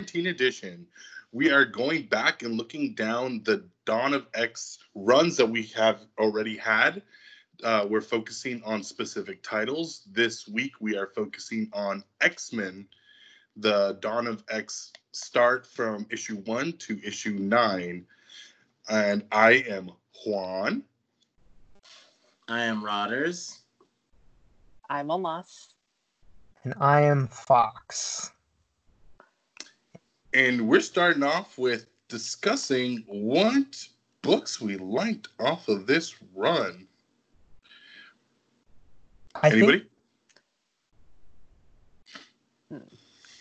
quarantine edition, we are going back and looking down the Dawn of X runs that we have already had. Uh, we're focusing on specific titles. This week, we are focusing on X Men, the Dawn of X start from issue one to issue nine. And I am Juan. I am Rodders. I'm Almas. And I am Fox. And we're starting off with discussing what books we liked off of this run. I Anybody? think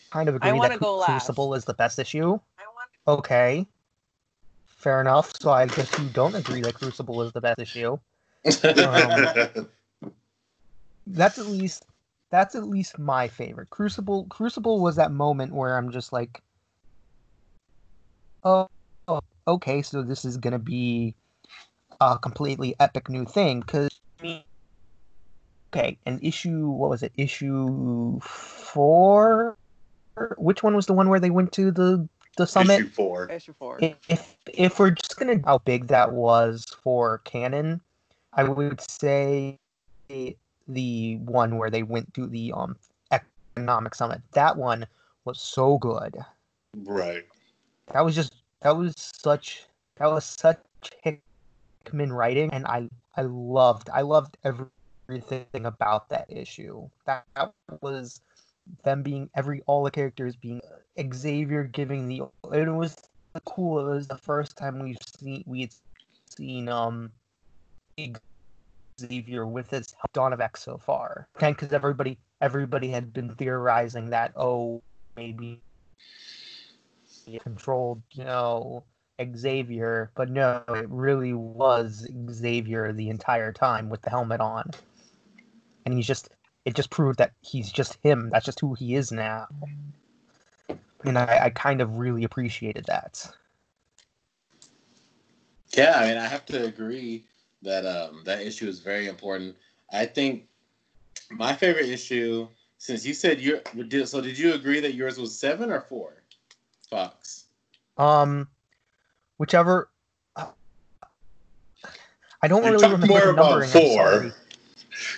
kind of I agree wanna that go Cru- last. Crucible is the best issue. Okay. Fair enough. So I guess you don't agree that Crucible is the best issue. Um, That's at least that's at least my favorite. Crucible Crucible was that moment where I'm just like oh, okay, so this is going to be a completely epic new thing cuz okay, and issue what was it? Issue 4 which one was the one where they went to the the summit? Issue four. Issue four. if if we're just gonna how big that was for canon, I would say the one where they went to the um economic summit. That one was so good. Right. That was just that was such that was such Hickman writing, and I I loved I loved everything about that issue. That, that was them being every all the characters being Xavier giving the it was cool. It was the first time we've seen we had seen um Xavier with his Dawn of X so far. Because everybody everybody had been theorizing that oh maybe controlled you know Xavier, but no, it really was Xavier the entire time with the helmet on, and he's just it just proved that he's just him. That's just who he is now. And I, I kind of really appreciated that. Yeah, I mean, I have to agree that um, that issue is very important. I think my favorite issue, since you said did, so did you agree that yours was seven or four, Fox? Um, whichever. I don't You really talked remember more about four.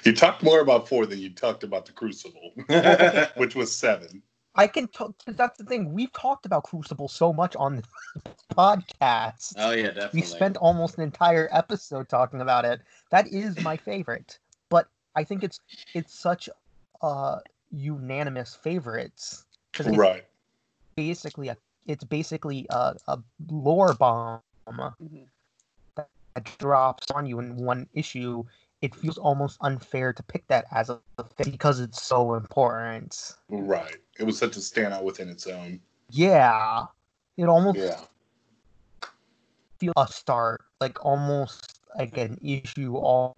You talked more about four than you talked about the Crucible, which was seven. I can talk. That's the thing. We've talked about Crucible so much on the podcast. oh yeah, definitely. we spent almost an entire episode talking about it. That is my favorite, but I think it's it's such uh unanimous favorites Right. Basically a it's basically a, a lore bomb Mhm. that drops on you in one issue. It feels almost unfair to pick that as a fa- because it's so important. Right. It was such a standout within its own. Yeah, it almost Yeah. feel a start, like almost like an issue all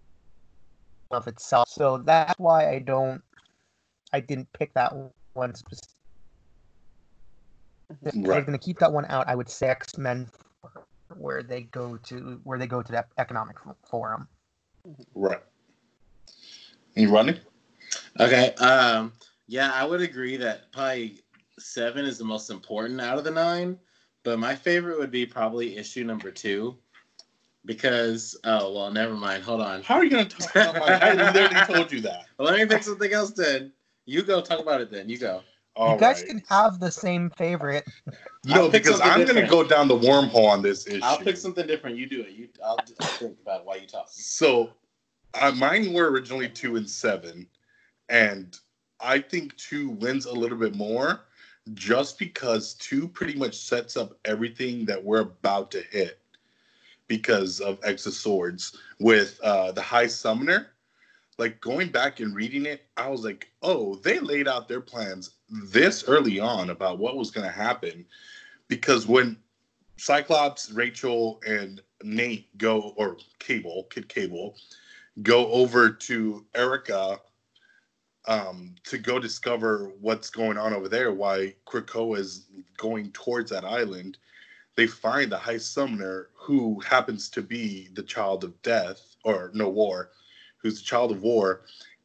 of itself. So that's why I don't, I didn't pick that one specific. If I was gonna keep that one out, I would say X Men, where they go to where they go to that economic forum. Right. You running? Okay. Um. Yeah, I would agree that probably seven is the most important out of the nine, but my favorite would be probably issue number two, because oh well, never mind. Hold on. How are you going to talk about my I literally told you that. Well, let me pick something else then. You go talk about it then. You go. All you guys right. can have the same favorite. No, because I'm going to go down the wormhole on this issue. I'll pick something different. You do it. You. I'll, I'll think about it while you talk. So, uh, mine were originally two and seven, and I think two wins a little bit more, just because two pretty much sets up everything that we're about to hit, because of X of Swords with uh, the High Summoner. Like going back and reading it, I was like, oh, they laid out their plans this early on about what was going to happen, because when Cyclops, Rachel, and Nate go, or Cable, Kid Cable, go over to Arakko um, to go discover what's going on over there, why Krakoa is going towards that island. They find the High Summoner, who happens to be the child of death, or no war, who's the child of war,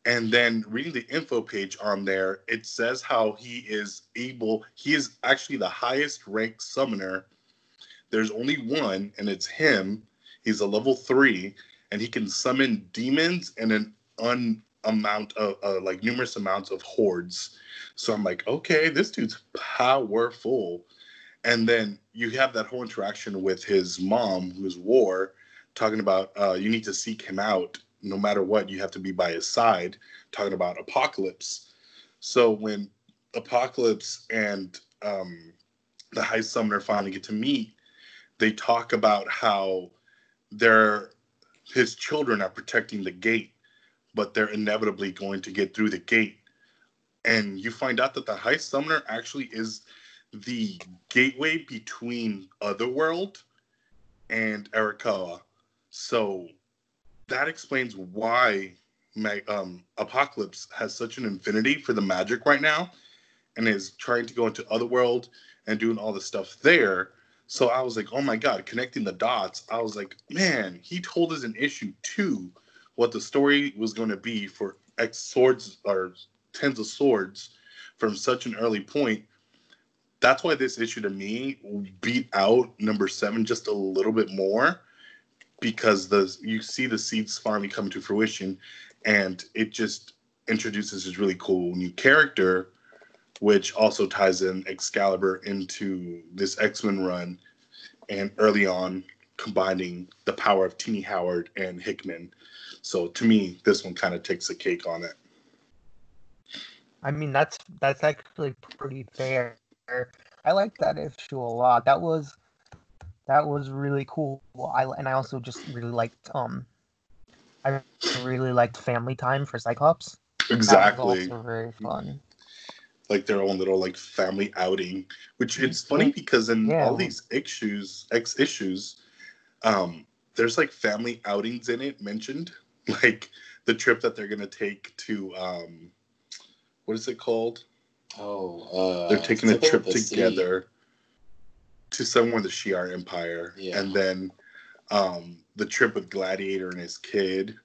And then reading the info page on there, it says how he is able, he is actually the highest ranked summoner. There's only one, and it's him. He's a level three, and he can summon demons and an un amount of uh, like numerous amounts of hordes. So I'm like, okay, this dude's powerful. And then you have that whole interaction with his mom, who's War, talking about uh, you need to seek him out no matter what. You have to be by his side. Talking about Apocalypse. So when Apocalypse and um, the High Summoner finally get to meet, they talk about how their his children are protecting the gate, but they're inevitably going to get through the gate. And you find out that the High Summoner actually is the gateway between Otherworld and Arakko. So that explains why um, Apocalypse has such an infinity for the magic right now and is trying to go into Otherworld and doing all the stuff there. So I was like, oh my God, connecting the dots. I was like, man, he told us an issue two what the story was going to be for X swords or tens of swords from such an early point that's why this issue to me beat out number seven just a little bit more because the you see the seeds finally come to fruition and it just introduces this really cool new character which also ties in excalibur into this x-men run and early on combining the power of Tini howard and hickman so to me this one kind of takes the cake on it I mean, that's that's actually pretty fair. I like that issue a lot. That was that was really cool. I and I also just really liked um I really liked Family Time for Cyclops. exactly That was also very fun. like their own little like family outing which it's funny because in Yeah. all these issues x issues um there's like family outings in it mentioned like the trip that they're gonna take to um what is it called Oh, uh, they're taking a trip together. the sea. Together to somewhere in the Shi'ar Empire, Yeah. and then um, the trip with Gladiator and his kid.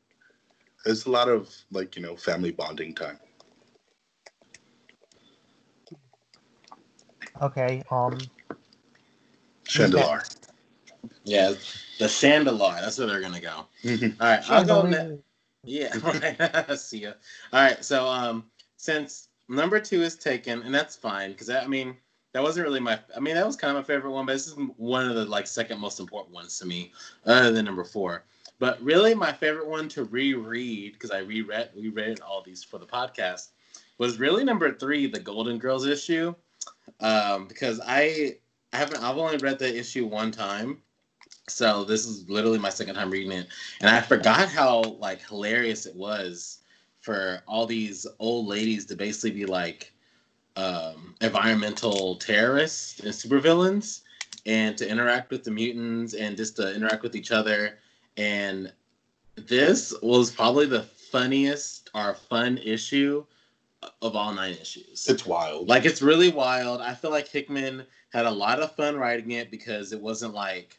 There's a lot of like you know family bonding time. Okay. Um. Chandilar. Yeah, the Chandilar. That's where they're gonna go. Mhm. All right, I'll go Chandelier. next. Yeah, right. see ya. All right, so um, since number two is taken, and that's fine because I mean that wasn't really my. I mean that was kind of my favorite one, but this is one of the like second most important ones to me, other than number four. But really, my favorite one to reread because I reread reread all these for the podcast was really number three, the Golden Girls issue, um, because I I haven't I've only read the issue one time. So this is literally my second time reading it, and I forgot how like hilarious it was for all these old ladies to basically be like um, environmental terrorists and supervillains, and to interact with the mutants and just to interact with each other. And this was probably the funniest or fun issue of all nine issues. It's wild. Like it's really wild. I feel like Hickman had a lot of fun writing it because it wasn't like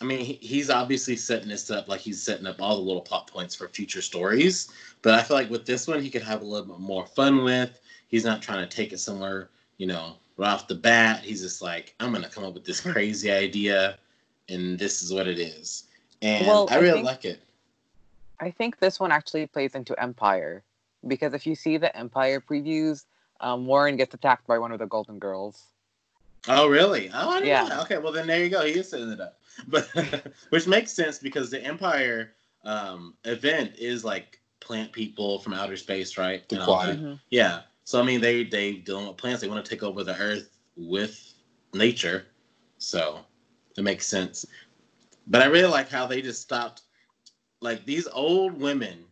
I mean, he, he's obviously setting this up like he's setting up all the little plot points for future stories. But I feel like with this one, he could have a little bit more fun with. He's not trying to take it somewhere, you know, right off the bat. He's just like, I'm going to come up with this crazy idea, and this is what it is. And Well, I I really think- like it. I think this one actually plays into Empire because if you see the Empire previews, um, Warren gets attacked by one of the Golden Girls. Oh, really? Oh, I didn't Yeah. know. Okay, well then there you go. He is setting it up, but which makes sense because the Empire um, event is like plant people from outer space, right? The And all Quad. that. Mhm. Yeah. So I mean, they they dealing with plants. They want to take over the Earth with nature, so it makes sense. But I really like how they just stopped, like these old women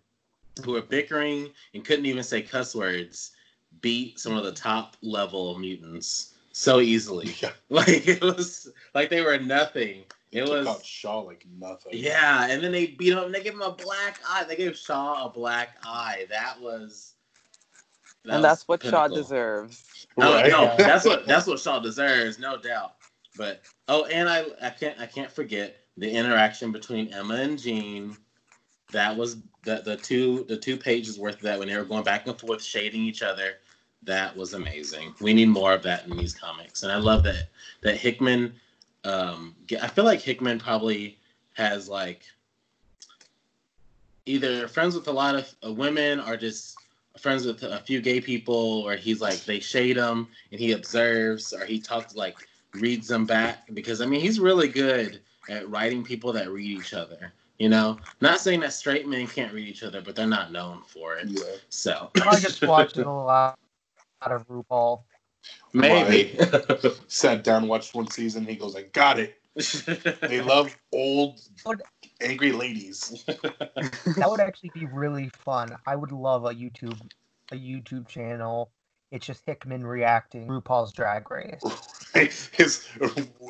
who were bickering and couldn't even say cuss words, beat some of the top level mutants so easily. Yeah. Like it was like they were nothing. They It was out Shaw like nothing. yeah, and then they beat him they gave him a black eye. They gave Shaw a black eye. That was that and that's what Shaw pinnacle. deserves. No, Right. no, that's what that's what Shaw deserves, no doubt. But oh, and I I can't I can't forget the interaction between Emma and Jean that was the the two the two pages worth of that when they were going back and forth shading each other. That was amazing. We need more of that in these comics, and I love that that Hickman. Um, I feel like Hickman probably has like either friends with a lot of uh, women or just friends with a few gay people, or he's like they shade him and he observes, or he talks like reads them back because I mean he's really good at writing people that read each other. You know, not saying that straight men can't read each other, but they're not known for it. Yeah. So I just watched it a lot out of RuPaul. maybe. Sat down, watched one season. He goes, "I got it." They love old, angry ladies. That would actually be really fun. I would love a YouTube a YouTube channel. It's just Hickman reacting RuPaul's Drag Race. His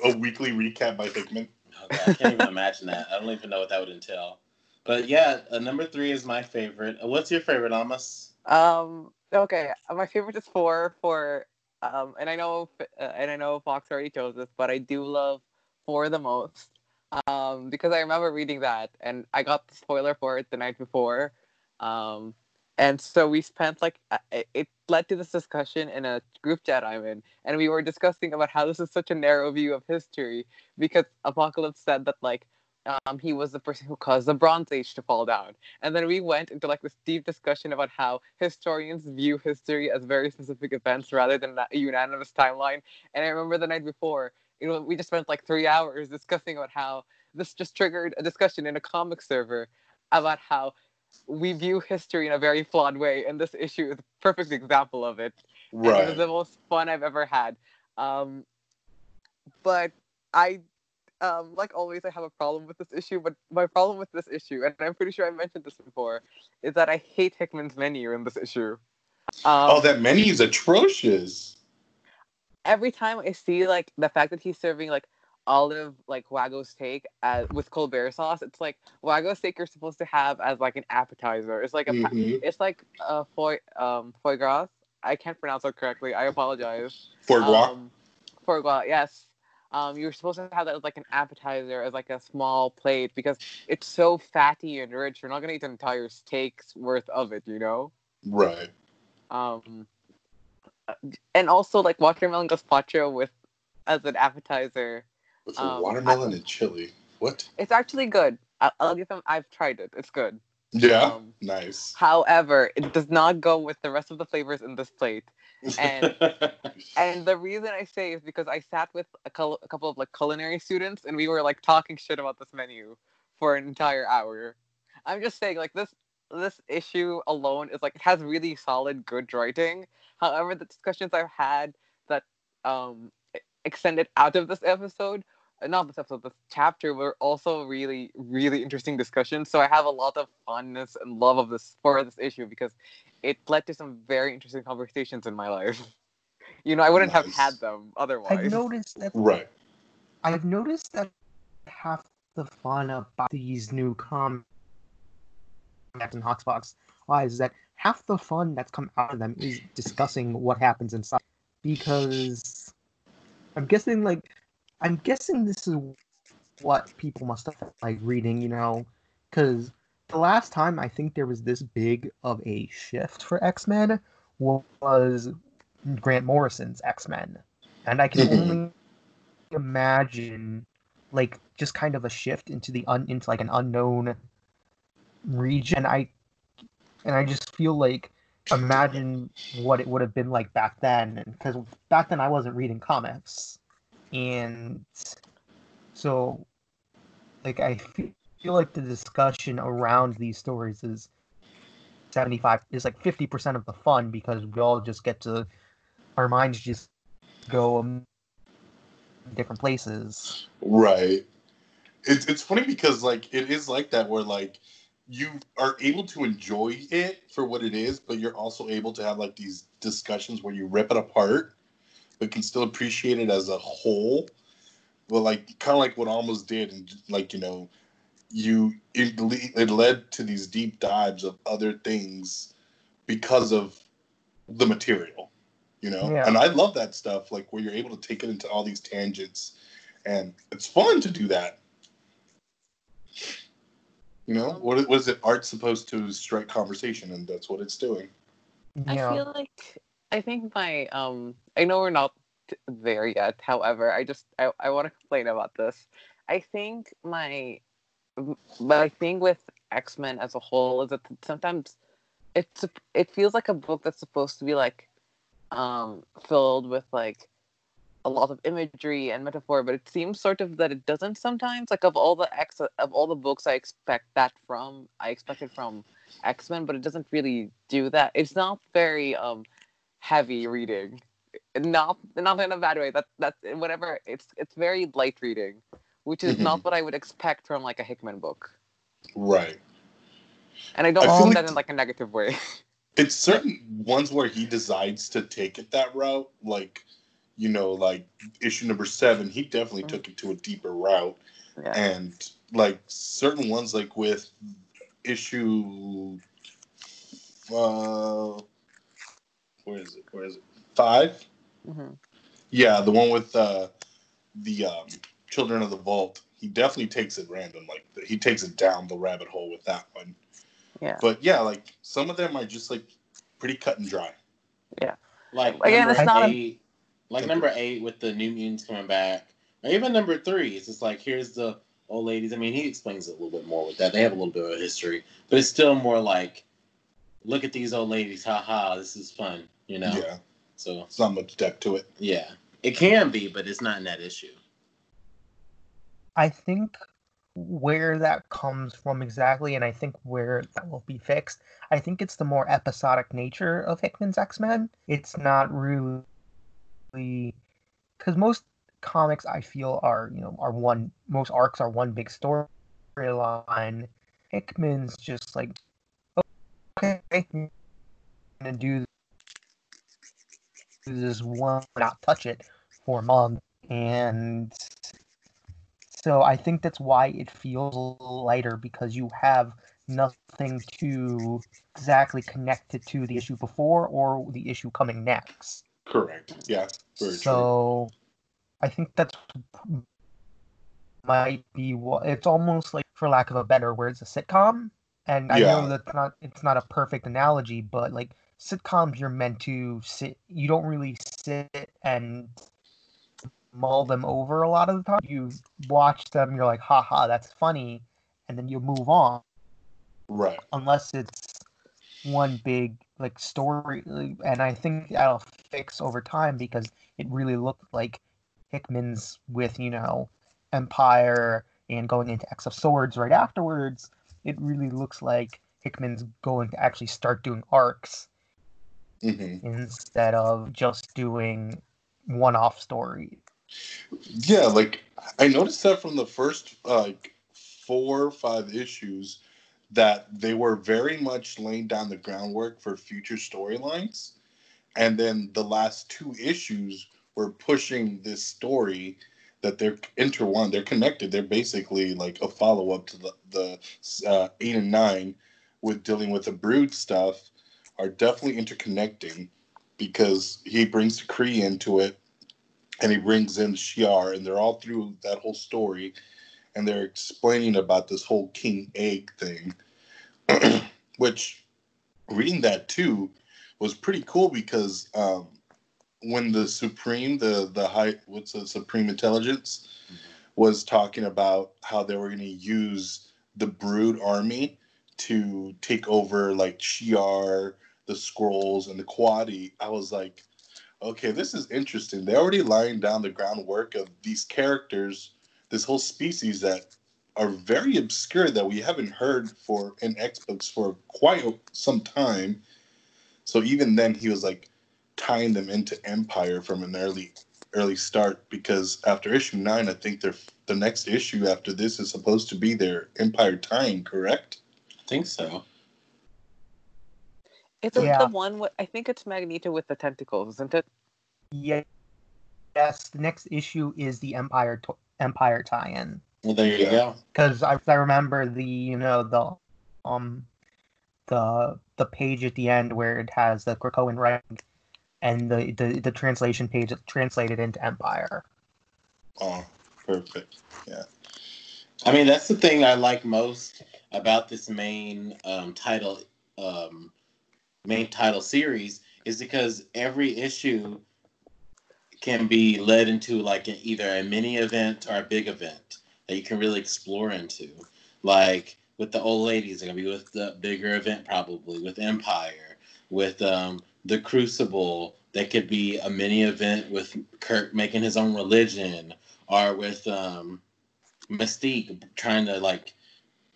a weekly recap by Hickman. Okay, I can't even imagine that. I don't even know what that would entail. But yeah, uh, number three is my favorite. Uh, what's your favorite, Almas? Um. Okay. My favorite is four. For um, and I know, uh, and I know Fox already chose this, but I do love four the most. Um, because I remember reading that, and I got the spoiler for it the night before. Um, and so we spent like it led to this discussion in a group chat I'm in, and we were discussing about how this is such a narrow view of history because Apocalypse said that like um, he was the person who caused the Bronze Age to fall down. And then we went into like this deep discussion about how historians view history as very specific events rather than a unanimous timeline. And I remember the night before, you know, we just spent like three hours discussing about how this just triggered a discussion in a comic server about how we view history in a very flawed way, and this issue is a perfect example of it. And it was the most fun I've ever had. Um, but I, um, like always, I have a problem with this issue. But my problem with this issue, and I'm pretty sure I mentioned this before, is that I hate Hickman's menu in this issue. Um, oh, that menu is atrocious. Every time I see like the fact that he's serving like olive like Wagyu steak as, with Colbert sauce, it's like Wagyu steak you're supposed to have as like an appetizer. It's like a Mhm. it's like a foie um foie gras. I can't pronounce it correctly. I apologize. For guac. Um, foie gras, yes. Um, you're supposed to have that as like an appetizer, as like a small plate, because it's so fatty and rich. You're not gonna eat an entire steak's worth of it, you know. right. Um, and also like watermelon gazpacho with as an appetizer. With Um, watermelon and chili. What? It's actually good. I- I'll give them. I've tried it. It's good. Yeah. Um, nice. However, it does not go with the rest of the flavors in this plate. and- And the reason I say is because I sat with a, a couple of like culinary students and we were like talking shit about this menu for an entire hour. I'm just saying like this this issue alone is like it has really solid good writing. However, the discussions I've had that um extended out of this episode, uh, not this episode, this chapter were also really really interesting discussions. So I have a lot of fondness and love of this for this issue because it led to some very interesting conversations in my life. You know, I wouldn't have had them otherwise. I've noticed that Right. I've noticed that half the fun about these new comics and hotspots wise is that half the fun that's come out of them is discussing what happens inside. Because I'm guessing like I'm guessing this is what people must have like reading, you know, because the last time I think there was this big of a shift for X Men was Grant Morrison's X Men, and I can only imagine like just kind of a shift into the un into like an unknown region. I and I just feel like imagine what it would have been like back then, and because back then I wasn't reading comics, and so like I feel like the discussion around these stories is 75 is like 50% of the fun because we all just get to our minds just go different places Right. It's it's funny because like it is like that where like you are able to enjoy it for what it is, but you're also able to have like these discussions where you rip it apart, but can still appreciate it as a whole. But like kind of like what Almas did, and like you know, you it, it led to these deep dives of other things because of the material, you know. Yeah. And I love that stuff, like where you're able to take it into all these tangents and it's fun to do that. You know, what was it? Art's supposed to strike conversation, and that's what it's doing. I feel like I think my um I know we're not there yet. However, I just I, I want to complain about this. I think my my thing with X Men as a whole is that sometimes it's it feels like a book that's supposed to be like um filled with like a lot of imagery and metaphor, but it seems sort of that it doesn't sometimes. Like of all the X uh, of all the books I expect that from, I expect it from X Men, but it doesn't really do that. It's not very um heavy reading, eh, not not in a bad way. That that's eh, whatever. It's it's very light reading, which is not mm-hmm. what I would expect from like a Hickman book. Right. And I don't I mean like- that in like a negative way. It's certain ones where he decides to take it that route, like you know, like issue number seven, he definitely took it to a deeper route, yeah. and like certain ones, like with issue, uh, where is it? Where is it? Five. hmm Yeah, the one with uh, the um, Children of the Vault. He definitely takes it random. Like he takes it down the rabbit hole with that one. Yeah. But yeah, like some of them are just like pretty cut and dry. Yeah. Like Again, it's not a- like number eight with the new mutants coming back, or even number three. It's just like here's the old ladies. I mean, he explains it a little bit more with that. They have a little bit of a history, but it's still more like, look at these old ladies. Ha ha, this is fun. You know. Yeah, So it's not much depth to it. yeah, it can be, but it's not in that issue. I think where that comes from exactly, and I think where that will be fixed, I think it's the more episodic nature of Hickman's X Men. It's not really because most comics I feel are you know are one most arcs are one big storyline. Hickman's just like okay, I'm gonna do this one, not touch it for a month, and so I think that's why it feels lighter because you have nothing to exactly connect it to the issue before or the issue coming next. Correct. Yeah. Very true. so I think that's might be what it's almost like for lack of a better word, it's a sitcom. And I Yeah. know that's not it's not a perfect analogy, but like sitcoms you're meant to sit you don't really sit and mull them over a lot of the time. You watch them, you're like, haha, that's funny, and then you move on Right. unless it's one big like story and i think that'll fix over time because it really looked like hickman's with you know empire and going into x of swords right afterwards. It really looks like hickman's going to actually start doing arcs hmm instead of just doing one-off stories Yeah, like I noticed that from the first like four or five issues that they were very much laying down the groundwork for future storylines, and then the last two issues were pushing this story that they're intertwined, they're connected. They're basically like a follow up to the the uh, eight and nine with dealing with the brood stuff are definitely interconnecting because he brings the Kree into it and he brings in Shi'ar, and they're all through that whole story, and they're explaining about this whole king egg thing, which reading that too was pretty cool because um, when the supreme, the the high, what's the supreme intelligence, was talking about how they were going to use the Brood army to take over like Shi'ar, the Skrulls, and the Cotati, I was like okay, this is interesting. They're already laying down the groundwork of these characters, this whole species that are very obscure that we haven't heard for in X books for quite some time. So even then, he was like tying them into Empire from an early early start because after issue nine, I think they're the next issue after this is supposed to be their Empire tying, correct? I think so. It's the one. With, I think it's Magneto with the tentacles, isn't it? yeah yes the next issue is the empire to- empire tie-in Well, there you go. because I, I remember the you know the um the the page at the end where it has the Krakoan writing and the, the the translation page translated into Empire. Oh, perfect. Yeah. I mean, that's the thing I like most about this main um, title um, main title series is because every issue can be led into like an, either a mini event or a big event that you can really explore into. Like with the old ladies, they're gonna be with the bigger event probably with Empire, with um, the Crucible. That could be a mini event with Kurt making his own religion, or with um, Mystique trying to like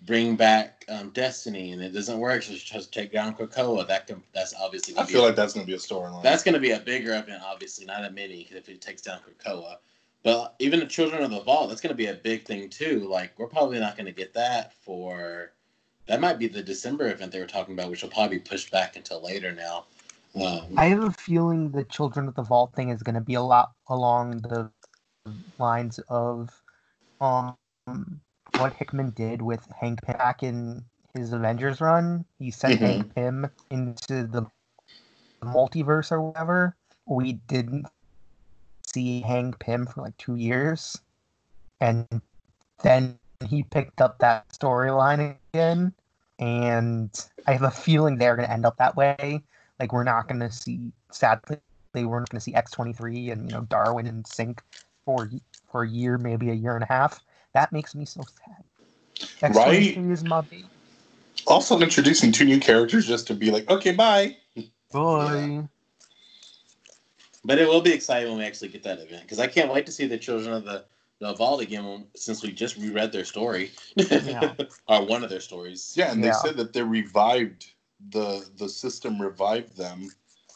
bring back um, Destiny, and it doesn't work. So she tries to take down Krakoa. That can that's obviously. I gonna be feel a- like that's gonna be a storyline. that's going to be a bigger event, obviously, not a mini, because if it takes down Krakoa. But even the Children of the Vault, that's going to be a big thing too. Like we're probably not going to get that for. That might be the December event they were talking about, which will probably be pushed back until later now. Um, I have a feeling the Children of the Vault thing is going to be a lot along the lines of um what Hickman did with Hank Pym back in his Avengers run. He sent Mhm. Hank Pym into the multiverse or whatever. We didn't see Hank Pym for like two years, and then he picked up that storyline again. And I have a feeling they're going to end up that way. Like we're not going to see, sadly, they weren't going to see X twenty three and you know Darwin and Synch for for a year, maybe a year and a half. That makes me so sad. X twenty three is my baby. also introducing two new characters just to be like, okay, bye. Boy. but it will be exciting when we actually get that event because I can't wait to see the Children of the, the Vault again when- since we just reread their story. Yeah. or one of their stories. Yeah, and they Yeah. said that they revived the the system revived them,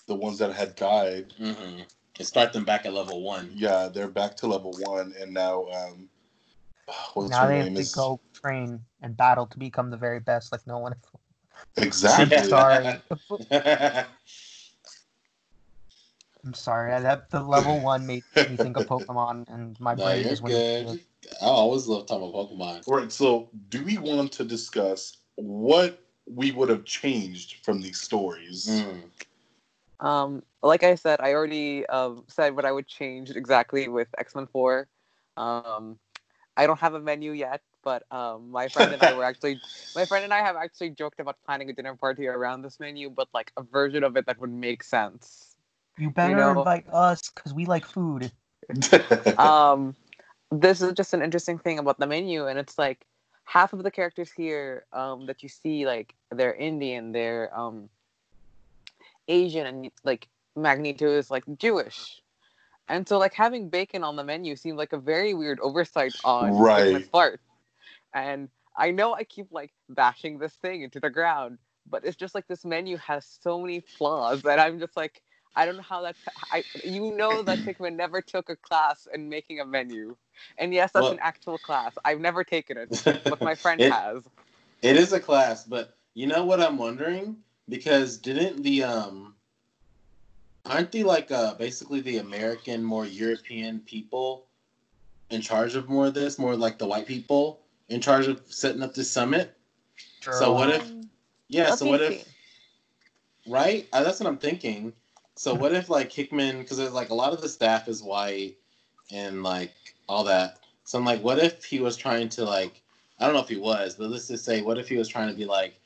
the ones that had died. Mm-hmm. And start them back at level one. Yeah, they're back to level one, and now um, what's now her they have name to is go train and battle to become the very best, like no one. exactly. I'm sorry. I'm sorry. That the level one made me think of Pokemon, and my no, brain you're just went. into good. I always love talking about Pokemon. All right, so do we want to discuss what we would have changed from these stories? Mm. Um, like I said, I already um, said what I would change exactly with X Men Four. Um, I don't have a menu yet, but um, my friend and I were actually, my friend and I have actually joked about planning a dinner party around this menu, but like a version of it that would make sense. You better know- invite us because we like food. um, this is just an interesting thing about the menu, and it's like half of the characters here um, that you see, like they're Indian, they're um, Asian, and like Magneto is like Jewish, and so like having bacon on the menu seemed like a very weird oversight on Right. Part. And I know I keep like bashing this thing into the ground, but it's just like this menu has so many flaws that I'm just like. I don't know how that. I you know that Hickman never took a class in making a menu, and yes, that's Well- an actual class. I've never taken it, but my friend It- has. It is a class, but you know what I'm wondering? Because didn't the um aren't they like uh basically the American, more European people in charge of more of this, more like the white people in charge of setting up this summit? So what if yeah, let so what if right? Uh, that's what I'm thinking. So what if like Hickman because there's like a lot of the staff is white and like all that. So I'm like, what if he was trying to like I don't know if he was, but let's just say what if he was trying to be like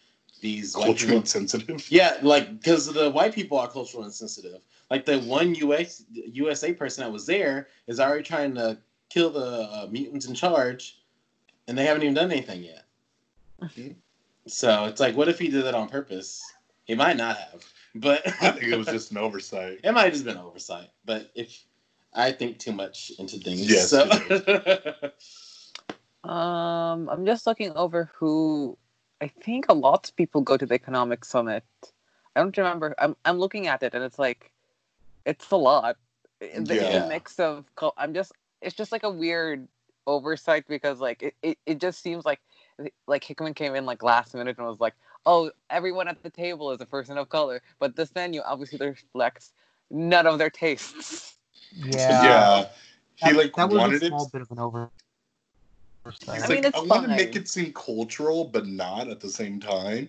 these white Culturally people insensitive. yeah, like because the white people are cultural insensitive. Like the one US USA person that was there is already trying to kill the uh, mutants in charge, and they haven't even done anything yet. Mhm. So it's like, what if he did that on purpose? He might not have, but I think it was just an oversight. it might have just been oversight. But if I think too much into things, Yes, so Um, I'm just looking over who. I think a lot of people go to the economic summit. I don't remember. I'm I'm looking at it and it's like, it's a lot. It's a Yeah. mix of. cul- I'm just. It's just like a weird oversight because like it, it, it just seems like eh, like Hickman came in like last minute and was like, oh, everyone at the table is a person of color, but this menu obviously reflects none of their tastes. Yeah. Yeah. He That, like that was wanted a it. bit of an over. He's I mean, it's I want to make it seem cultural, but not at the same time.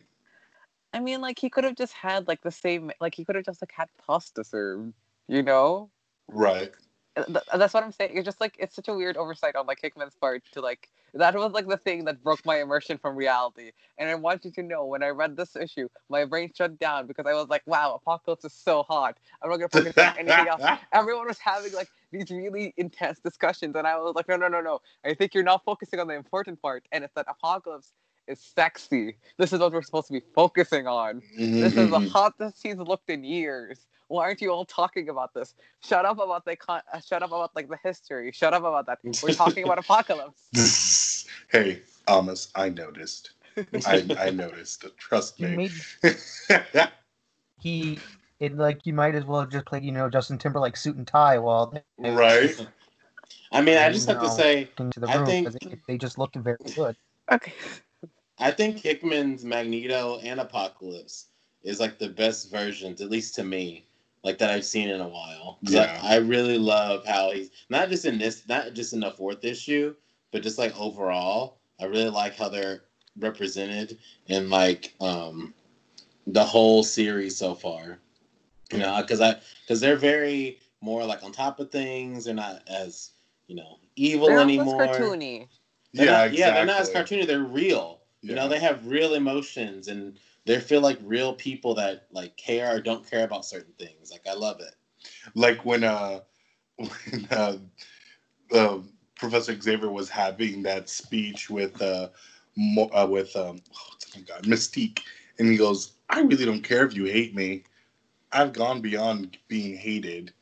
I mean, like he could have just had like the same, like he could have just like had pasta served, you know? Right. Uh, th- uh, that's what I'm saying. It's just like it's such a weird oversight on like Hickman's part to like that was like the thing that broke my immersion from reality. And I want you to know when I read this issue, my brain shut down because I was like, wow, Apocalypse is so hot. I'm not gonna focus on anything else. Everyone was having like these really intense discussions, and I was like, no, no, no, no. I think you're not focusing on the important part, and it's that Apocalypse is sexy. This is what we're supposed to be focusing on. This is the hottest he's looked in years. Why aren't you all talking about this? Shut up about the con- uh, shut up about like the history. Shut up about that. We're talking about apocalypse. hey, Almas, I noticed. I, I noticed. Trust me. he it like you might as well just play, you know Justin Timberlake suit and tie while they right? I mean, I just have to say, into the I think- 'cause they, they just looked very good. Okay. I think Hickman's Magneto and Apocalypse is like the best versions, at least to me, like that I've seen in a while. Yeah. I, I really love how he's not just in this, not just in the fourth issue, but just like overall. I really like how they're represented in like um the whole series so far. You know, because I because they're very more like on top of things. They're not as you know evil They're not as anymore. cartoony. They're Yeah, not- exactly. yeah, they're not as cartoony. They're real. You know, they have real emotions and they feel like real people that like care or don't care about certain things. Like I love it. like when uh when uh, uh Professor Xavier was having that speech with uh, Mo- uh with um oh god Mystique and he goes I really don't care if you hate me I've gone beyond being hated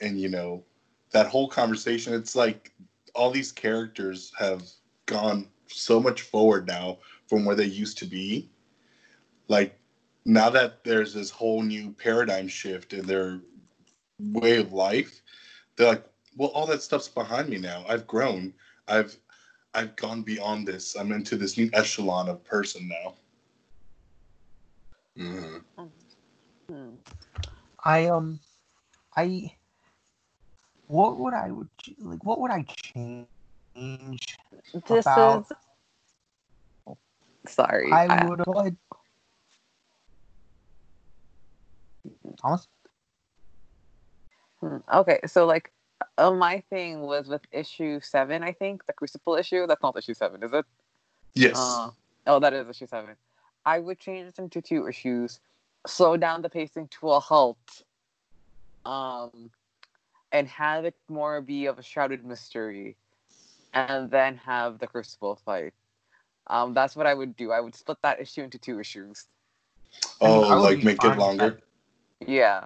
and you know that whole conversation it's like all these characters have gone so much forward now from where they used to be. Like now that there's this whole new paradigm shift in their way of life they're like well all that stuff's behind me now. I've grown. I've i've gone beyond this. I'm into this new echelon of person now. Hmm Hmm. I um, I what would I would ch- like? What would I change? This About- is sorry. I I- would have. Like, Thomas, Hmm, Okay, so like uh, my thing was with issue seven, I think the Crucible issue. That's not issue seven, is it? yes Uh, oh, that is issue seven. I would change it into two issues, slow down the pacing to a halt, um, and have it more be of a shrouded mystery, and then have the Crucible fight. Um, that's what I would do. I would split that issue into two issues. oh like make it longer that. Yeah,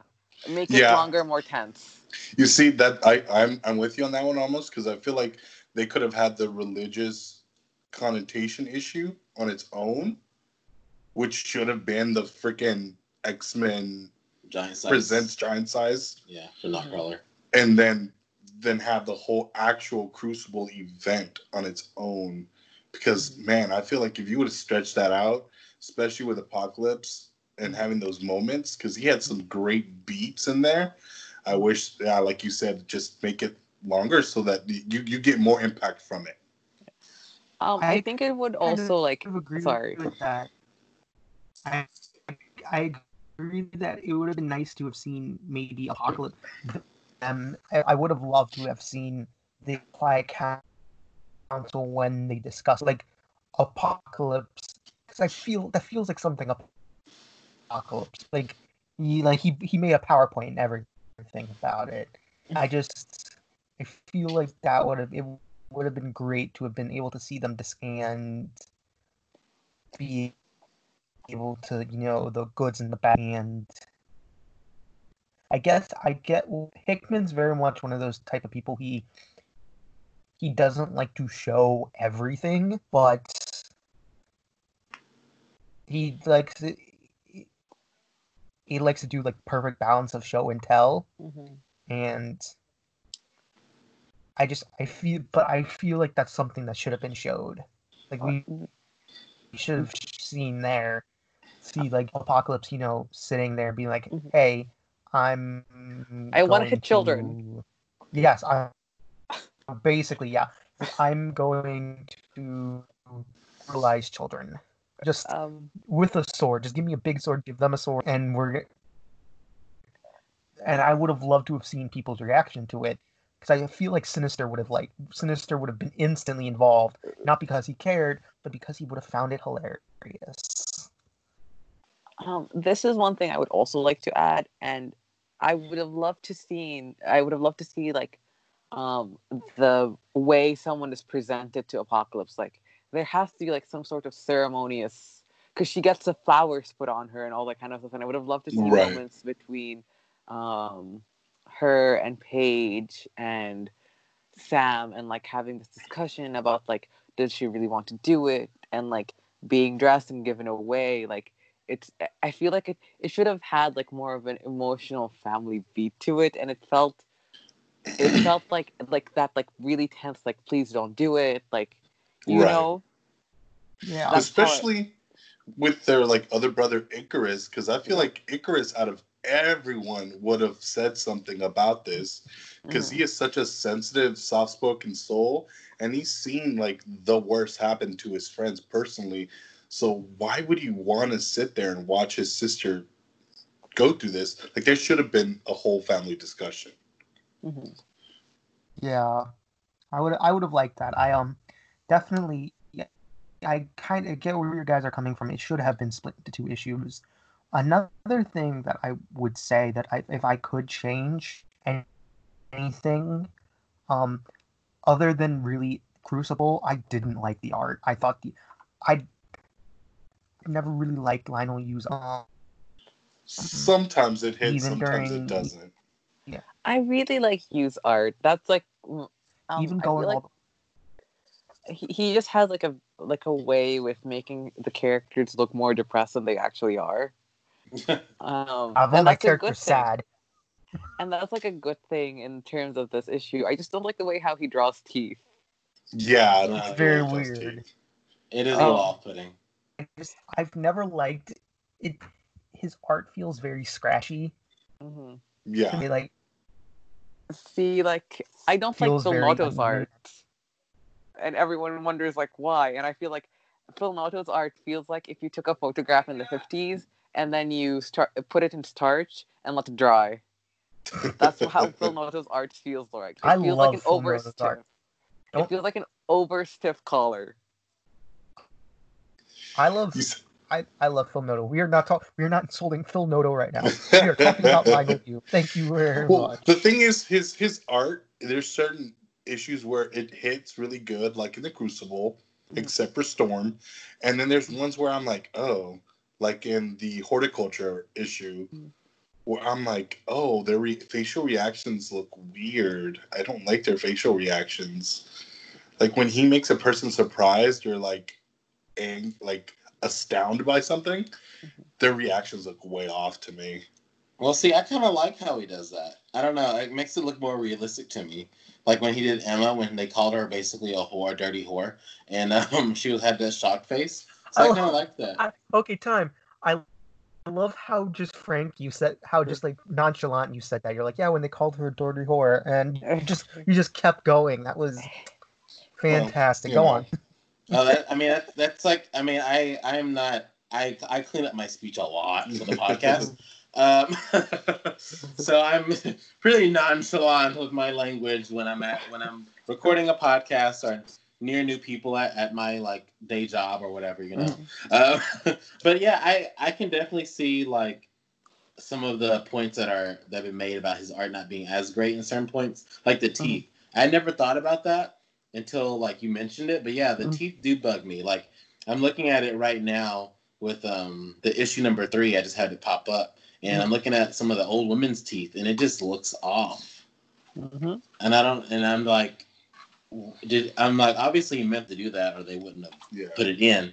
make it Yeah. longer, more tense. you see that i i'm i'm with you on that one Almas because i feel like they could have had the religious connotation issue on its own which should have been the freaking x-men Giant size. presents giant size Yeah, for Nightcrawler. Mm-hmm. and then then have the whole actual crucible event on its own because mm-hmm. man i feel like if you would have stretched that out especially with apocalypse and having those moments because he had some great beats in there i mm-hmm. wish yeah, like you said just make it longer so that you you get more impact from it Um, I, I think it would also like. I agree Sorry. with that. I I agree that it would have been nice to have seen maybe Apocalypse. Um, I, would have loved to have seen the Quiet Council when they discuss like Apocalypse because I feel that feels like something Apocalypse like he like he he made a PowerPoint and everything about it. I just I feel like that would have it would have been great to have been able to see them dis- and be able to you know the goods and the bad and I guess I get Hickman's very much one of those type of people he he doesn't like to show everything but he likes to, he likes to do like perfect balance of show and tell Mhm. and I just I feel but I feel like that's something that should have been showed. Like we, we should have seen there see like apocalypse, you know, sitting there being like, Mhm. "Hey, I'm I wanna hit children." Yes, I basically yeah. I'm going to brutalize children. Just Um, with a sword. Just give me a big sword, give them a sword, and we're. And I would have loved to have seen people's reaction to it, because I feel like Sinister would have like Sinister would have been instantly involved, not because he cared, but because he would have found it hilarious. Um, this is one thing I would also like to add, and I would have loved to seen. I would have loved to see like um, the way someone is presented to Apocalypse. Like there has to be like some sort of ceremonious, because she gets the flowers put on her and all that kind of stuff. And I would have loved to see Right. moments between um, her and Paige and Sam, and like having this discussion about like, does she really want to do it, and like being dressed and given away, like it's i feel like it, it should have had like more of an emotional family beat to it and it felt it felt like like that like really tense like please don't do it like you Right. know Yeah, That's how it- especially with their like other brother Icarus, because I feel like Icarus out of everyone would have said something about this because Mhm. he is such a sensitive, soft-spoken soul, and he's seen like the worst happen to his friends personally. So why would he want to sit there and watch his sister go through this? Like there should have been a whole family discussion. Mhm. yeah. I would I would have liked that. I um definitely I kind of get where you guys are coming from. It should have been split into two issues. Another thing that I would say that I, if I could change anything, um, other than really Crucible, I didn't like the art. I thought the I never really liked Leinil Yu's um, Sometimes it hits, Even sometimes during- it doesn't. Yeah, i really like Yu's art that's like um, even going feel like all he, he just has like a like a way with making the characters look more depressed than they actually are um although and my that's a character's sad. and that's like a good thing in terms of this issue i just don't like the way how he draws teeth Yeah, I don't It's very weird. teeth. It is a little off-putting. I just I've never liked it. His art feels very scratchy. hmm to Yeah, me, like See, like I don't like Feels Phil very art, and everyone wonders like why. And I feel like Phil Noto's art feels like if you took a photograph in the fifties and then you start put it in starch and let it dry. That's how Phil Noto's art feels like. It I feels love like an Phil over stiff. It feels like an over stiff collar. I love I, I love Phil Noto. We are not talking. We are not insulting Phil Noto right now. We are talking about Leinil Yu. Thank you very well, much. the thing is, his his art. There's certain issues where it hits really good, like in the Crucible, Mhm. except for Storm, and then there's ones where I'm like, oh, like in the Hordeculture issue, Mhm. where I'm like, oh, their re- facial reactions look weird. I don't like their facial reactions. Like when he makes a person surprised or like, and like astounded by something, their reactions look way off to me. Well, see, I kind of like how he does that. I don't know. It makes it look more realistic to me. Like when he did Emma, when they called her basically a whore, dirty whore, and um, she was had that shock face. So I Oh. kind of like that. I, okay, time. I I love how just frank you said how just like nonchalant you said that. You're like, yeah, when they called her dirty whore, and you just you just kept going. That was fantastic. you Go know. on. Oh, that, I mean, that, that's like, I mean, I, I am not, I, I clean up my speech a lot for the podcast. Um, so I'm pretty nonchalant with my language when I'm at when I'm recording a podcast or near new people at, at my like day job or whatever, you know. Uh, but yeah, I I can definitely see like some of the points that are that have been made about his art not being as great in certain points, like the teeth. I never thought about that until like you mentioned it. But yeah, the Mhm. teeth do bug me. Like I'm looking at it right now with um the issue number three. I just had it pop up, and I'm looking at some of the old women's teeth, and it just looks off. Mhm. And I don't, and I'm like, did I'm like obviously he meant to do that, or they wouldn't have Yeah. put it in,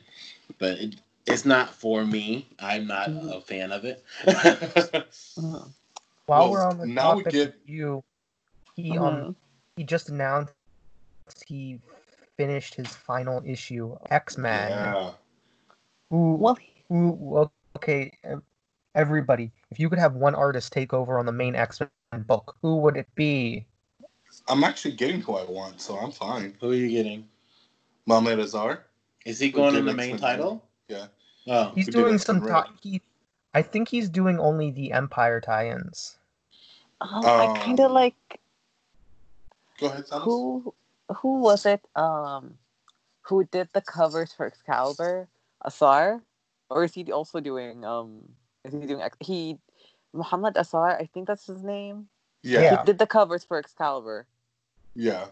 but it, it's not for me. I'm not Mhm. a fan of it. Mhm. While Well, we're on the now we topic get- you, he um Mhm. he just announced he finished his final issue X Men. Yeah. Who, Well, who, okay, everybody, if you could have one artist take over on the main X Men book, who would it be? I'm actually getting who I want, so I'm fine. Who are you getting? Mohamed Asrar. Is he going in the main X-Men? title? Yeah. Oh, He's doing X-Men some. Ti- he, I think he's doing only the Empire tie-ins. um, I kind of like. Go ahead, Thomas. who who was it? Um, who did the covers for Excalibur? Asrar, or is he also doing um? Is he doing he? Muhammad Asrar, I think that's his name. Yeah, Yeah. He did the covers for Excalibur. yeah.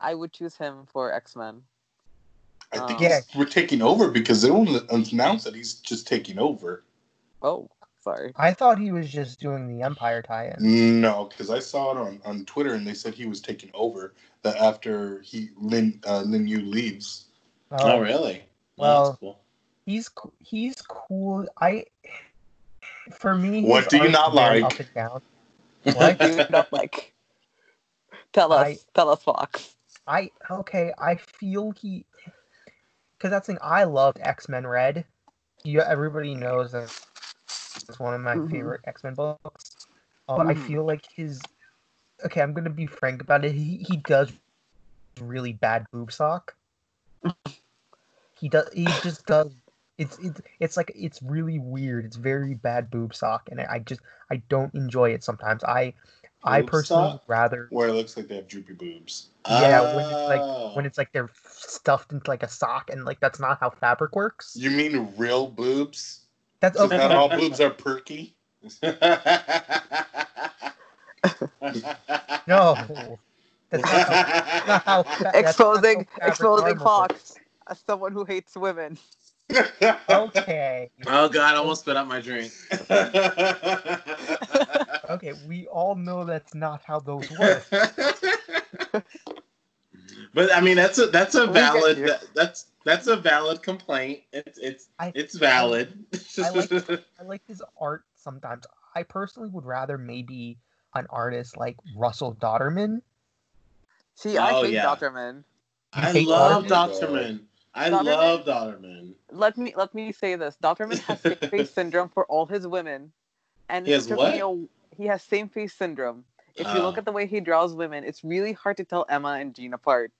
I would choose him for X Men. I think Um, Yeah. we're taking over because they don't announce that he's just taking over. Oh, sorry. I thought he was just doing the Empire tie-in. No, because I saw it on, on Twitter and they said he was taking over. That after he Lin uh, Lin Yu leaves. Oh, really? well, that's cool. he's he's cool. I for me, What do you not like? Up and down. What? You don't like. Tell us. I- tell us, Fox. I okay. I feel he because that's thing. I loved X Men Red. You everybody knows that it's one of my Mhm. favorite X Men books. Uh, But I feel like his. Okay, I'm gonna be frank about it. He he does really bad boob sock. he does. He just does. It's it's it's like it's really weird. It's very bad boob sock, and I, I just I don't enjoy it sometimes. I I personally sock? rather Where it looks like they have droopy boobs. Yeah, when it's like Oh. when it's like they're stuffed into like a sock and like that's not how fabric works. You mean real boobs? That's So okay. not all boobs are perky. No, that's not how, not how fa- exposing how exposing armor Fox as someone who hates women. Okay, oh god, I almost spit out my drink. okay, we all know that's not how those work. but I mean, that's a that's a valid that, that's that's a valid complaint. It's it's I- it's valid. I like- I like his art sometimes. I personally would rather maybe an artist like Russell Dauterman. See, oh, I Oh, hate yeah. Dauterman. I hate love Dauterman. Dauterman. I Dauterman? love Dauterman. Let me let me say this: Dauterman has same face syndrome for all his women, and He has what? a- he has same face syndrome. If you look Oh. at the way he draws women, it's really hard to tell Emma and Jean apart.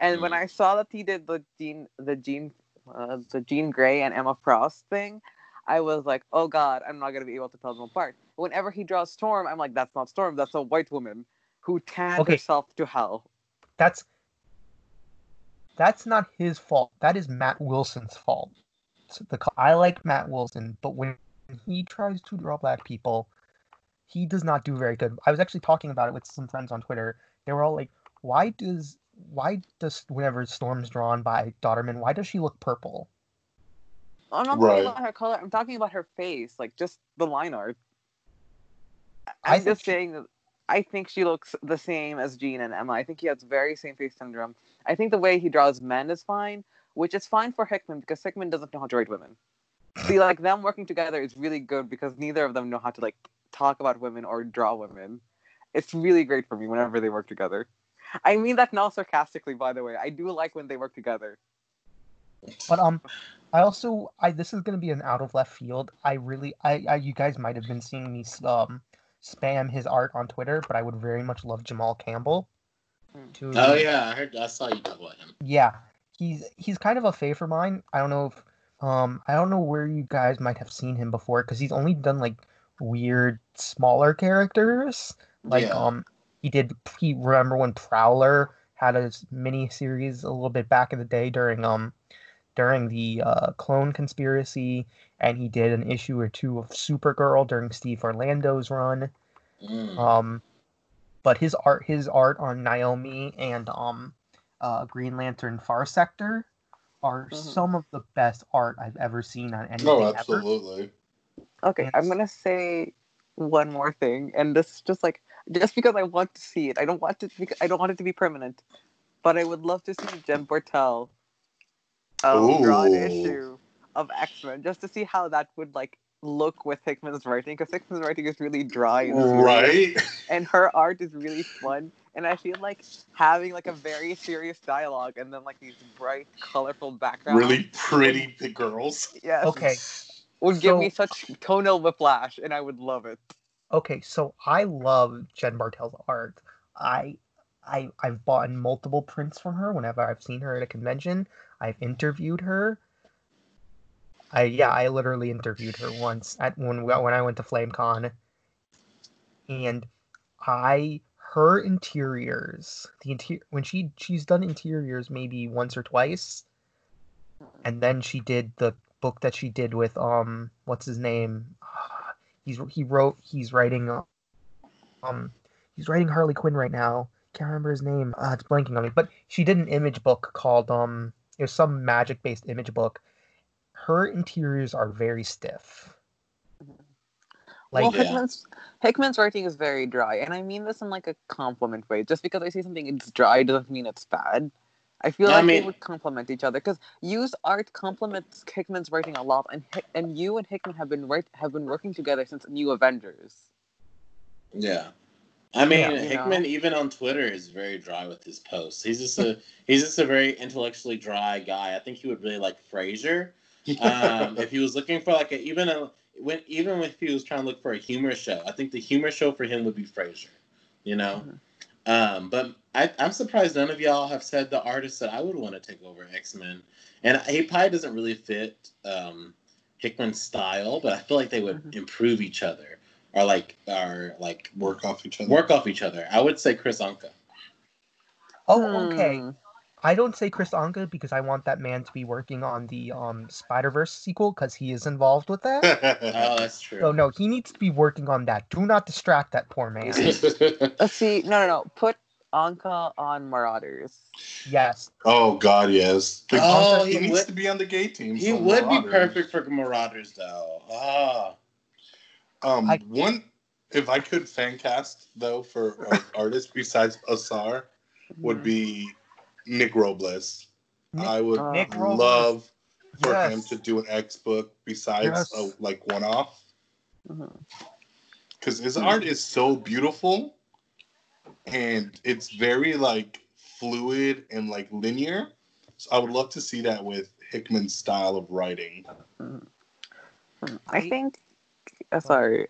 And when Mm. I saw that he did the Jean, the Jean, uh, the Jean Grey and Emma Frost thing, I was like, oh god, I'm not gonna be able to tell them apart. Whenever he draws Storm, I'm like, that's not Storm, that's a white woman who tanned Okay. herself to hell. That's that's not his fault. That is Matt Wilson's fault. So the I like Matt Wilson, but when he tries to draw black people, he does not do very good. I was actually talking about it with some friends on Twitter. They were all like, "Why does why does whenever Storm's drawn by Dauterman, why does she look purple?" I'm not Right. talking about her color. I'm talking about her face, like just the line art. I- I I'm think just she- saying that I think she looks the same as Jean and Emma. I think he has very same face syndrome. I think the way he draws men is fine, which is fine for Hickman because Hickman doesn't know how to write women. See, like them working together is really good because neither of them know how to like talk about women or draw women. It's really great for me whenever they work together. I mean that not sarcastically, by the way. I do like when they work together. But um, I also I this is gonna be an out of left field. I really I, I you guys might have been seeing me um spam his art on Twitter, but I would very much love Jamal Campbell. Hmm. To Oh yeah, I heard. I saw you talk about him. yeah, he's he's kind of a favorite of mine. I don't know if um I don't know where you guys might have seen him before because he's only done like weird smaller characters. Like Yeah. um he did he remember when Prowler had a mini series a little bit back in the day during um during the uh, clone conspiracy and he did an issue or two of Supergirl during Steve Orlando's run. Mm. Um, but his art, his art on Naomi and um, uh, Green Lantern Far Sector are Mhm. some of the best art I've ever seen on anything No, ever. absolutely. Okay, Yes. I'm gonna say one more thing, and this is just like just because I want to see it. I don't want it. To be, I don't want it to be permanent, but I would love to see Jen Bartel um, draw an issue of X Men just to see how that would like look with Hickman's writing because Hickman's writing is really dry and Right? and her art is really fun. And I feel like having like a very serious dialogue and then like these bright, colorful backgrounds. really pretty p- girls. Yes. Okay, Would give So- me such tonal whiplash, and I would love it. Okay, so I love Jen Bartel's art. I, I, I've bought multiple prints from her whenever I've seen her at a convention. I've interviewed her. I yeah, I literally interviewed her once at when when I went to FlameCon, and I her interiors, the interior when she she's done interiors maybe once or twice, and then she did the book that she did with um what's his name? He's he wrote he's writing uh, um he's writing Harley Quinn right now. Can't remember his name. Uh, it's blanking on me. But she did an image book called um it was some magic based image book. Her interiors are very stiff. well, Like Yeah. Hickman's Hickman's writing is very dry, and I mean this in like a compliment way. Just because I say something it's dry doesn't mean it's bad. I feel I like mean- they would complement each other because Yu's art complements Hickman's writing a lot, and Hick- and Yu and Hickman have been right have been working together since New Avengers. Yeah. I mean, Yeah. Hickman know? even on Twitter is very dry with his posts. He's just a he's just a very intellectually dry guy. I think he would really like Frasier. Um, if he was looking for like a even a when even if he was trying to look for a humor show, I think the humor show for him would be Frasier. You know. Um, but I, I'm surprised none of y'all have said the artist that I would want to take over X Men, and he probably doesn't really fit um, Hickman's style, but I feel like they would Mhm. improve each other or like or like Work off each other. work off each other. I would say Kris Anka. oh okay. Hmm. I don't say Kris Anka because I want that man to be working on the um Spider Verse sequel because he is involved with that. Oh, that's true. So no, he needs to be working on that. Do not distract that poor man. Let's see. No, no, no. Put Anka on Marauders. yes. oh God, yes. The Oh, he, he needs would- to be on the gay team. he so would be perfect for Marauders, though. Ah, Um, I- one, if I could fan cast though for artists besides Asrar, would be Nick Robles. Nick- I would Uh, Nick Robles. love for Yes. him to do an X book besides Yes. a like one off because his art is so beautiful and it's very like fluid and like linear. So I would love to see that with Hickman's style of writing. I think. Uh, sorry.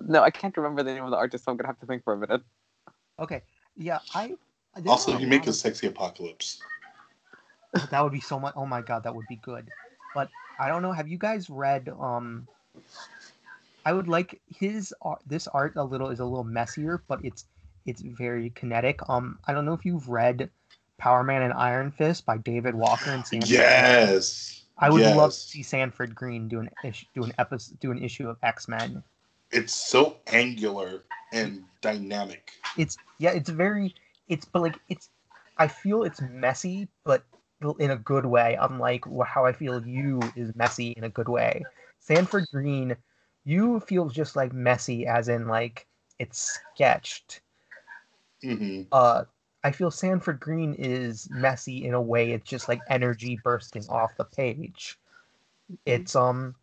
No, I can't remember the name of the artist, so I'm gonna have to think for a minute. Okay. Yeah. I. there's Also, a you make a sexy apocalypse. that would be so much. Oh my god, that would be good. But I don't know. Have you guys read? Um, I would like his art. This art a little is a little messier, but it's it's very kinetic. Um, I don't know if you've read Power Man and Iron Fist by David Walker and Sanford. Yes. I would love to see Sanford Greene do an issue, do an episode, do an issue of X Men. It's so angular and dynamic. It's yeah, it's very, it's but like it's. I feel it's messy, but in a good way. Unlike how I feel you is messy in a good way. Sanford Greene, you feels just like messy, as in like it's sketched. hmm Uh, I feel Sanford Greene is messy in a way. It's just like energy bursting off the page. It's um,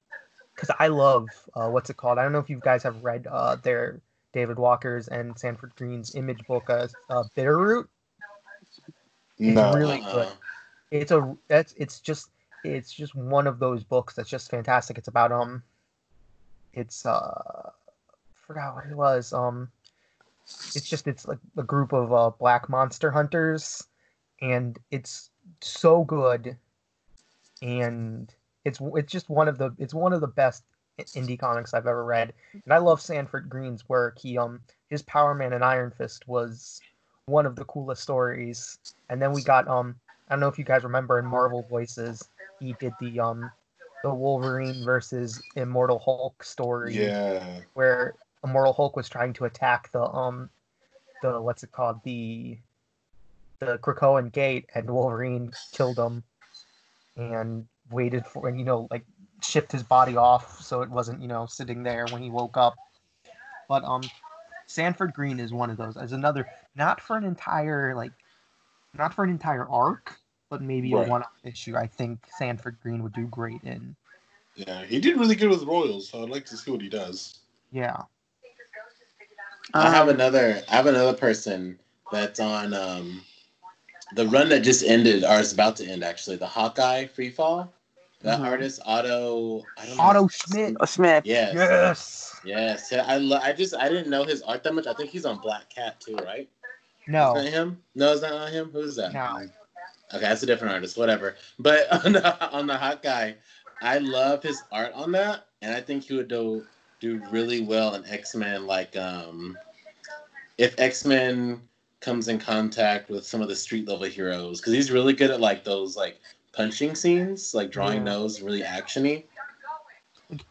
because I love uh, what's it called? I don't know if you guys have read uh their David Walker's and Sanford Greene's image book, uh, uh Bitterroot. It's really good. It's a that's it's just it's just one of those books that's just fantastic. It's about um, it's uh, forgot what it was um it's just it's like a group of uh, black monster hunters and it's so good and it's it's just one of the it's one of the best i- indie comics I've ever read. And I love Sanford Greene's work. He um his Power Man and Iron Fist was one of the coolest stories. And then we got um I don't know if you guys remember in Marvel Voices he did the um the Wolverine versus Immortal Hulk story Yeah. where Immortal Hulk was trying to attack the um the what's it called? The the Krakoan gate and Wolverine killed him and waited for and you know like shift his body off so it wasn't you know sitting there when he woke up but um Sanford Greene is one of those as another not for an entire like not for an entire arc but maybe Right. a one off issue I think Sanford Greene would do great in Yeah. He did really good with Royals, so I'd like to see what he does. yeah I have another. I have another person that's on um, the run that just ended, or is about to end actually. The Hawkeye Free Fall. That Mhm. artist Otto. I don't know. Otto Schmidt uh, Smith. Yes. yes Yes. Yeah, I lo- I just I didn't know his art that much. I think he's on Black Cat too, right? no Is that him? No, is that not him? Who's that? no Okay, that's a different artist. Whatever. But on the, on the Hawkeye, I love his art on that, and I think he would do do really well in X Men. Like, um, if X Men comes in contact with some of the street level heroes, because he's really good at like those like punching scenes, like drawing Yeah. those really actiony.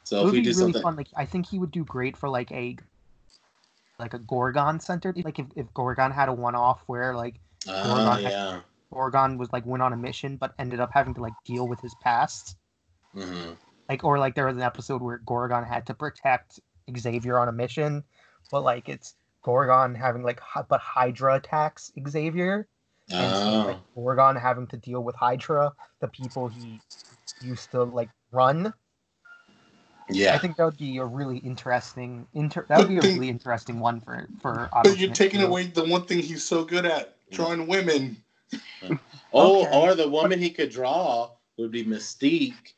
So it if would we be do really something, fun. Like I think he would do great for like a like a Gorgon centered. Like if, if Gorgon had a one off where like oh Gorgon had- yeah, Gorgon was like went on a mission but ended up having to like deal with his past. hmm Like or like there was an episode where Gorgon had to protect Xavier on a mission, but like it's Gorgon having like but Hydra attacks Xavier. And so, oh like Gorgon having to deal with Hydra, the people he used to like run. Yeah, I think that would be a really interesting inter that would be a really interesting one for for But you're Schmidt taking too. away the one thing he's so good at, drawing women. Oh, Okay. or the woman he could draw would be Mystique,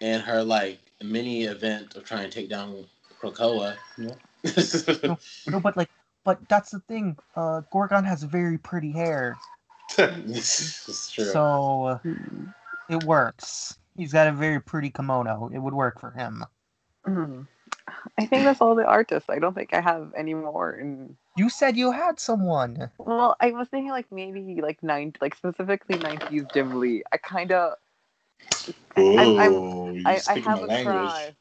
and her like mini event of trying to take down Krakoa. No, no, but like but that's the thing. Uh Gorgon has very pretty hair. it's true. So Hmm. it works. He's got a very pretty kimono. It would work for him. Hmm. I think that's all the artists. I don't think I have any more. And You said you had someone. well, I was thinking like maybe like nine, like specifically nineties Jim Lee. I kind of, I'm- I'm- Oh, you I, I have my a language. crime.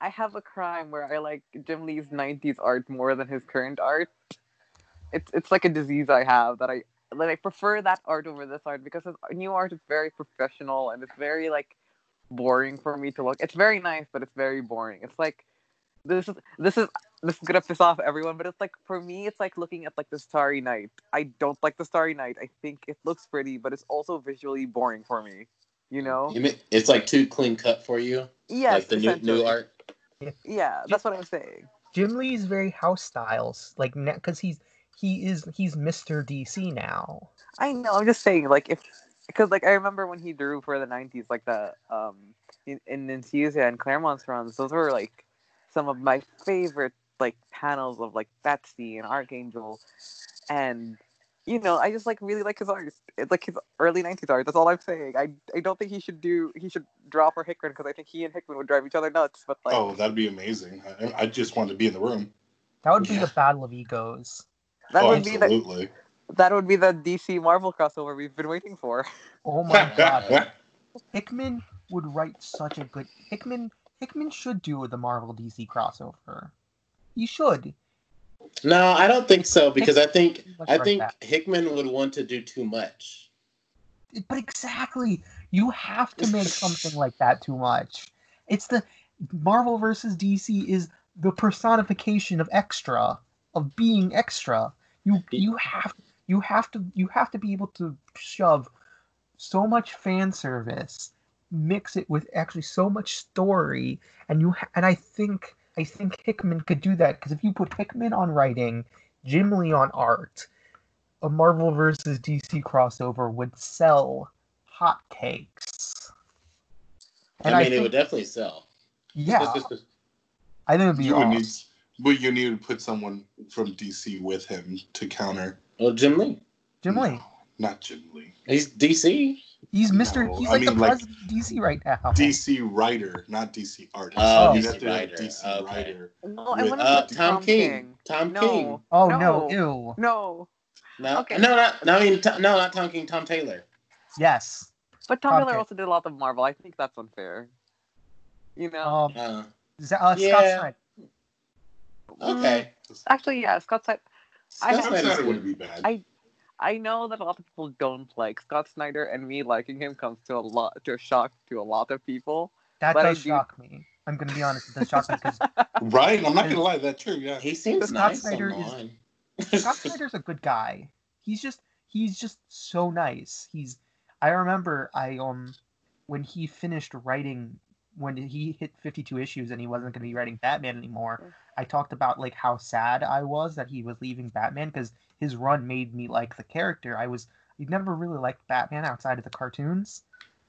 I have a crime where I like Jim Lee's '90s art more than his current art. It's it's like a disease I have that I that I prefer that art over this art because his new art is very professional and it's very like boring for me to look. It's very nice, but it's very boring. It's like this is this is this is gonna piss off everyone, but it's like for me, it's like looking at like the Starry Night. I don't like the Starry Night. I think it looks pretty, but it's also visually boring for me. You know? You mean- it's like too clean cut for you, Yeah, like the new new art. Yeah, that's what I'm saying. Jim Lee's very house styles, like because he's he is he's Mr. DC now. I know. I'm just saying, like, if because like I remember when he drew for the '90s, like the um in, in Infusia and Claremont's runs, those were like some of my favorite like panels of like Betsy and Archangel, and you know, I just like really like his art. It's like his early '90s art. That's all I'm saying. I I don't think he should do he should draw for Hickman because I think he and Hickman would drive each other nuts. But like, oh, that'd be amazing. I, I just wanted to be in the room. That would be Yeah. a battle of egos. That oh, would be the that would be the DC Marvel crossover we've been waiting for. Oh my god. Hickman would write such a good Hickman Hickman should do the Marvel DC crossover. He should. No, I don't think so because I think I think that. Hickman would want to do too much. But exactly, you have to make something like that too much. It's the Marvel versus DC is the personification of extra, of being extra. You you have you have to you have to be able to shove so much fan service, mix it with actually so much story, and you ha- and I think I think Hickman could do that because if you put Hickman on writing, Jim Lee on art, a Marvel versus DC crossover would sell hotcakes. And I I, mean, it would definitely sell. yeah, I think it'd be you would awesome. need, but you need to put someone from DC with him to counter. well, Jim Lee, Jim No, Lee, not Jim Lee. he's DC. he's Mister. No, he's I like the mean, like, president of DC right now. DC writer, not DC artist. Oh, You'd DC have to have writer. DC Okay. writer. No, I With, want Uh, to Tom, King. Tom No. King. Oh No. no, ew. No, No, Okay. no, not, no, I mean, Tom, no, not Tom King. Tom Taylor. Yes. but Tom Tom Miller King. also did a lot of Marvel. I think that's unfair. You know. Um, Uh, Z- uh, Scott Yeah. Snyder. Okay. Actually, yeah, Scott Snyder. I Scott have- Snyder wouldn't be bad. I- I know that a lot of people don't like Scott Snyder, and me liking him comes to a lot to a shock to a lot of people. That But I does do- shock me. I'm gonna be honest. It does shock me because right? I'm not gonna lie. That's true. Yeah. He seems Scott nice Snyder is- Scott Snyder's a good guy. He's just he's just so nice. He's I remember I um when he finished writing when he hit 52 issues and he wasn't going to be writing Batman anymore. I talked about like how sad I was that he was leaving Batman because his run made me like the character. I was I never really liked Batman outside of the cartoons,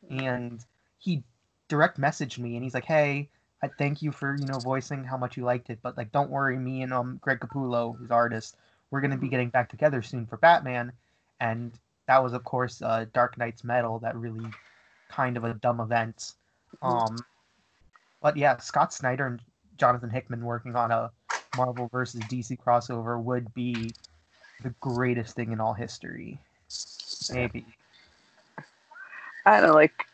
and he direct messaged me and he's like, "Hey, I thank you for you know voicing how much you liked it, but like don't worry, me and um Greg Capullo, his artist, we're gonna be getting back together soon for Batman." And that was of course uh, Dark Nights Metal, that really kind of a dumb event. Um, but yeah, Scott Snyder and Jonathan Hickman working on a Marvel versus DC crossover would be the greatest thing in all history. Maybe. I don't know, like.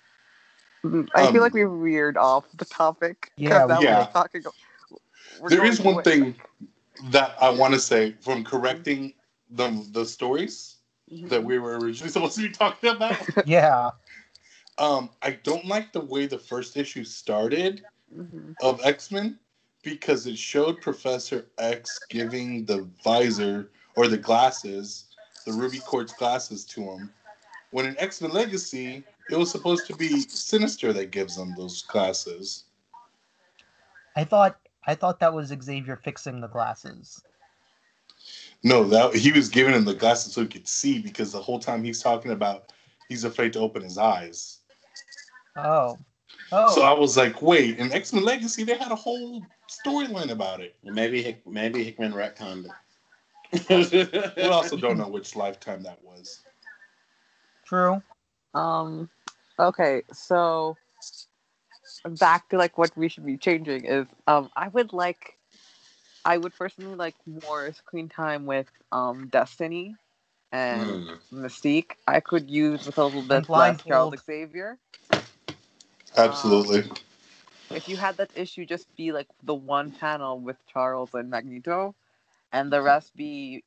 I feel Um, like we veered off the topic. Yeah, now we we're talking. we're There going is one way- thing that I want to say from correcting the the stories Mhm. that we were originally supposed to be talking about. Yeah. um, I don't like the way the first issue started Mhm. of X Men because it showed Professor X giving the visor or the glasses, the ruby quartz glasses to him. When in X Men Legacy, it was supposed to be Sinister that gives them those glasses. I thought I thought that was Xavier fixing the glasses. No, that he was giving him the glasses so he could see because the whole time he's talking about he's afraid to open his eyes. Oh. Oh. So I was like, wait, in X Men Legacy they had a whole storyline about it. Maybe Hick, maybe Hickman retconned We it. also don't know which lifetime that was. True. Um. Okay, so back to like what we should be changing is um I would like I would personally like more screen time with um Destiny and Mm. Mystique. I could use with a little bit less Charles Blindfold. Xavier. Absolutely. Um, if you had that issue just be like the one panel with Charles and Magneto, and the rest be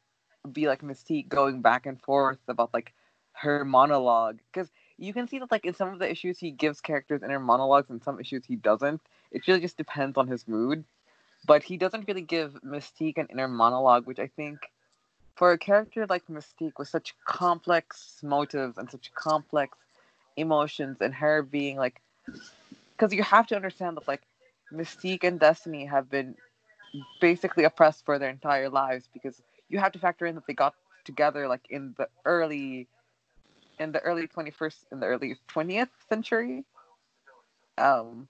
be like Mystique going back and forth about like her monologue. Because you can see that like in some of the issues he gives characters inner monologues and some issues he doesn't. It really just depends on his mood. But he doesn't really give mystique an inner monologue which i think for a character like mystique with such complex motives and such complex emotions and her being like because you have to understand that like mystique and destiny have been basically oppressed for their entire lives because you have to factor in that they got together like in the early in the early 21st in the early 20th century. Um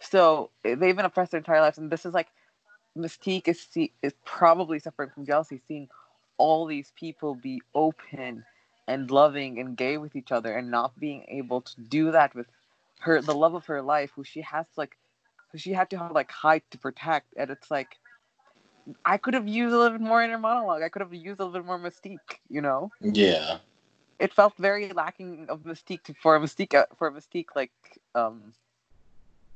so eh, they've been oppressed their entire lives and this is like mystique is see, is probably suffering from jealousy seeing all these people be open and loving and gay with each other and not being able to do that with her the love of her life who she has to like who she had to have like hide to protect and it's like I could have used a little bit more inner monologue. I could have used a little bit more mystique, you know? Yeah. It felt very lacking of mystique to, for a mystique uh, for a mystique like um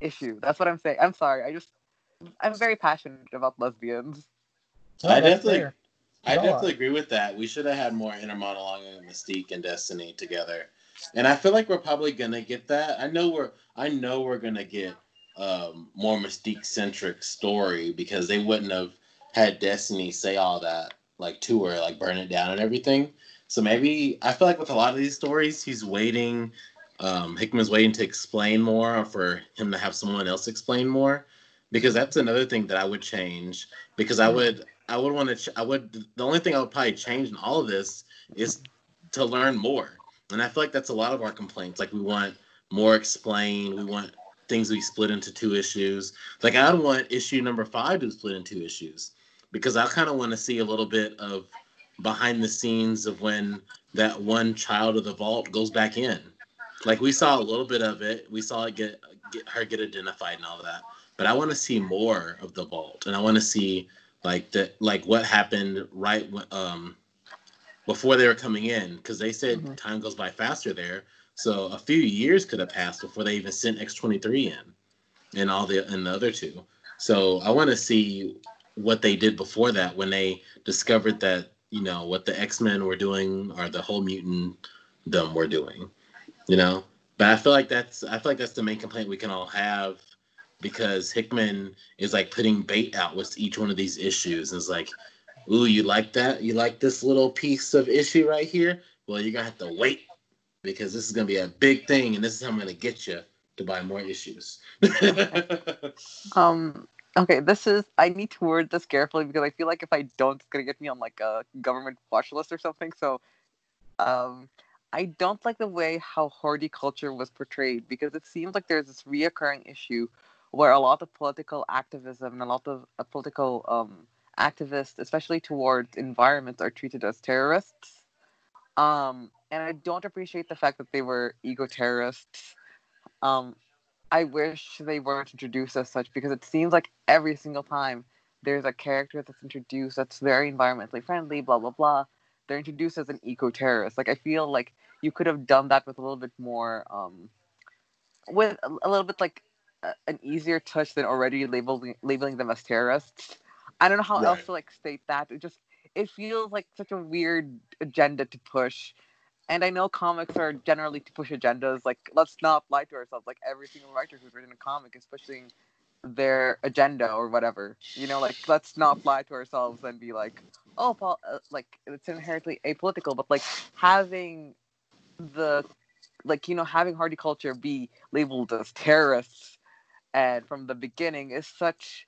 issue. That's what I'm saying. I'm sorry. I just I'm very passionate about lesbians. Oh, I definitely, fair. I definitely agree with that. We should have had more inner monologue and Mystique and Destiny together, and I feel like we're probably gonna get that. I know we're, I know we're gonna get um, more Mystique centric story because they wouldn't have had Destiny say all that like to her, like burn it down and everything. So maybe I feel like with a lot of these stories, he's waiting. Um, Hickman's waiting to explain more, or for him to have someone else explain more, because that's another thing that I would change. Because I would, I would want to, ch- I would. The only thing I would probably change in all of this is to learn more, and I feel like that's a lot of our complaints. Like we want more explained. We want things to be split into two issues. Like I would want issue number five to be split into issues because I kind of want to see a little bit of behind the scenes of when that one child of the vault goes back in. Like we saw a little bit of it. We saw it get, get her get identified and all that. But I want to see more of the vault, and I want to see like the like what happened right when, um before they were coming in because they said Mhm. time goes by faster there. So a few years could have passed before they even sent X twenty three in, and all the and the other two. So I want to see what they did before that when they discovered that you know what the X Men were doing or the whole mutant them were doing, you know. But I feel like that's I feel like that's the main complaint we can all have because Hickman is like putting bait out with each one of these issues. And it's like, ooh, you like that? You like this little piece of issue right here? Well, you're gonna have to wait because this is gonna be a big thing, and this is how I'm gonna get you to buy more issues. Um okay, this is I need to word this carefully because I feel like if I don't it's gonna get me on like a government watch list or something. So um I don't like the way how Hordeculture was portrayed because it seems like there's this reoccurring issue where a lot of political activism and a lot of uh, political um, activists, especially towards environments, are treated as terrorists. Um, and I don't appreciate the fact that they were eco terrorists. Um, I wish they weren't introduced as such because it seems like every single time there's a character that's introduced that's very environmentally friendly, blah blah blah. They're introduced as an eco-terrorist. Like I feel like you could have done that with a little bit more, um, with a, little bit like an easier touch than already labeling labeling them as terrorists. I don't know how else to like state that. It just it feels like such a weird agenda to push. And I know comics are generally to push agendas. Like, let's not lie to ourselves. Like, every single writer who's written a comic is pushing their agenda or whatever. You know, like, let's not lie to ourselves and be like, oh, pol- uh, like, it's inherently apolitical. But, like, having the, like, you know, having Hordeculture be labeled as terrorists and from the beginning is such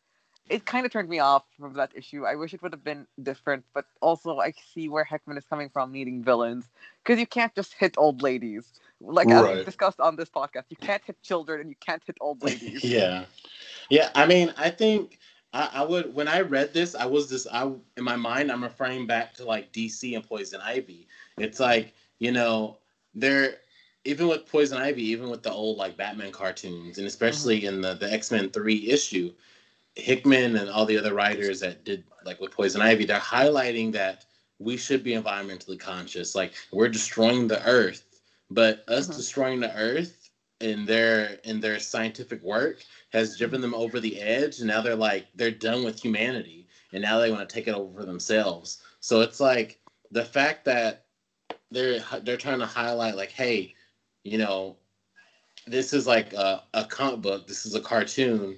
it kind of turned me off from that issue. I wish it would have been different, but also I see where Hickman is coming from needing villains because you can't just hit old ladies. Like as Right. we discussed on this podcast, you can't hit children and you can't hit old ladies. yeah, yeah. I mean, I think I, I would when I read this, I was just I in my mind, I'm referring back to like DC and Poison Ivy. It's like you know they're even with Poison Ivy, even with the old like Batman cartoons, and mm-hmm. especially in the the X Men three issue, Hickman and all the other writers that did like with Poison Ivy, they're highlighting that we should be environmentally conscious. Like we're destroying the earth, but us Mhm. destroying the earth in their in their scientific work has driven them over the edge and now they're like they're done with humanity and now they want to take it over for themselves so it's like the fact that they're they're trying to highlight like hey you know this is like a, a comic book this is a cartoon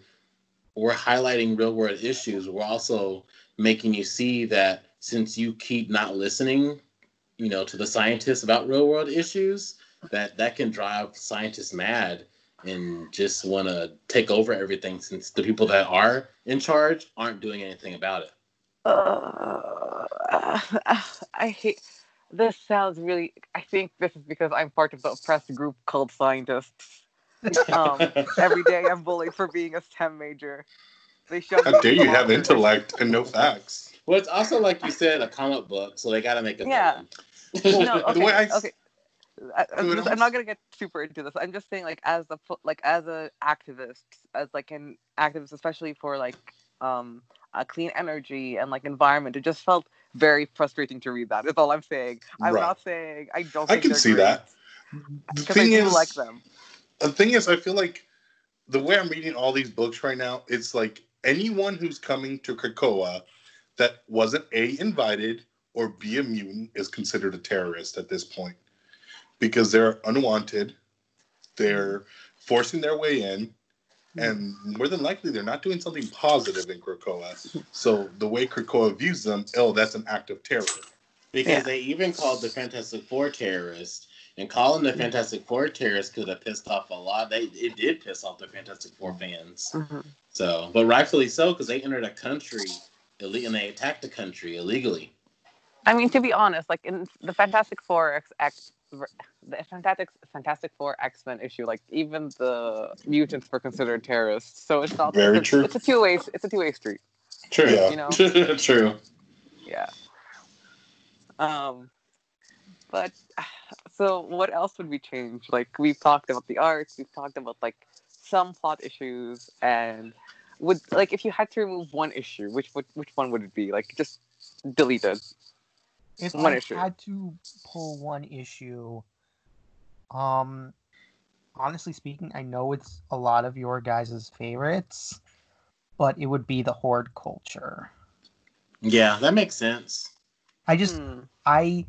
we're highlighting real world issues we're also making you see that since you keep not listening you know to the scientists about real world issues that that can drive scientists mad and just want to take over everything since the people that are in charge aren't doing anything about it Uh, I hate. This sounds really. I think this is because I'm part of the oppressed group called scientists. Um, every day I'm bullied for being a STEM major. They shove How dare you have intellect and no facts? well it's also like you said a comic book so they got to make a Yeah. villain. no, The okay, way I s- okay. I, I'm, just- I'm not gonna get super into this. I'm just saying, like, as a like as a activist, as like an activist, especially for like um uh, clean energy and like environment, it just felt very frustrating to read that. Is all I'm saying. I'm Right. not saying I don't. I can see great, that. The because I do is, like them. The thing is, I feel like the way I'm reading all these books right now, it's like anyone who's coming to Krakoa that wasn't a invited or b a mutant is considered a terrorist at this point because they're unwanted, they're forcing their way in, and more than likely they're not doing something positive in Krakoa. So the way Krakoa views them, oh, that's an act of terror. because Yeah. they even called the Fantastic Four terrorists, and calling the Fantastic Four terrorists could have pissed off a lot. They it did piss off the Fantastic Four fans. Mhm. So, but rightfully so, because they entered a country ille- and they attacked a country illegally. I mean, to be honest, like in the Fantastic Four X, X the Fantastic Fantastic Four X Men issue, like even the mutants were considered terrorists. So it's not Very it's, true. It's a two way. It's a two way street. True. Yeah. You know. True. Yeah. Um, but so what else would we change? Like we've talked about the arts, we've talked about like some plot issues, and would like if you had to remove one issue, which would which one would it be? Like just delete it. If One I issue. had to pull one issue, um, honestly speaking, I know it's a lot of your guys' favorites, but it would be the Hordeculture. Yeah, that makes sense. I just, Hmm. I,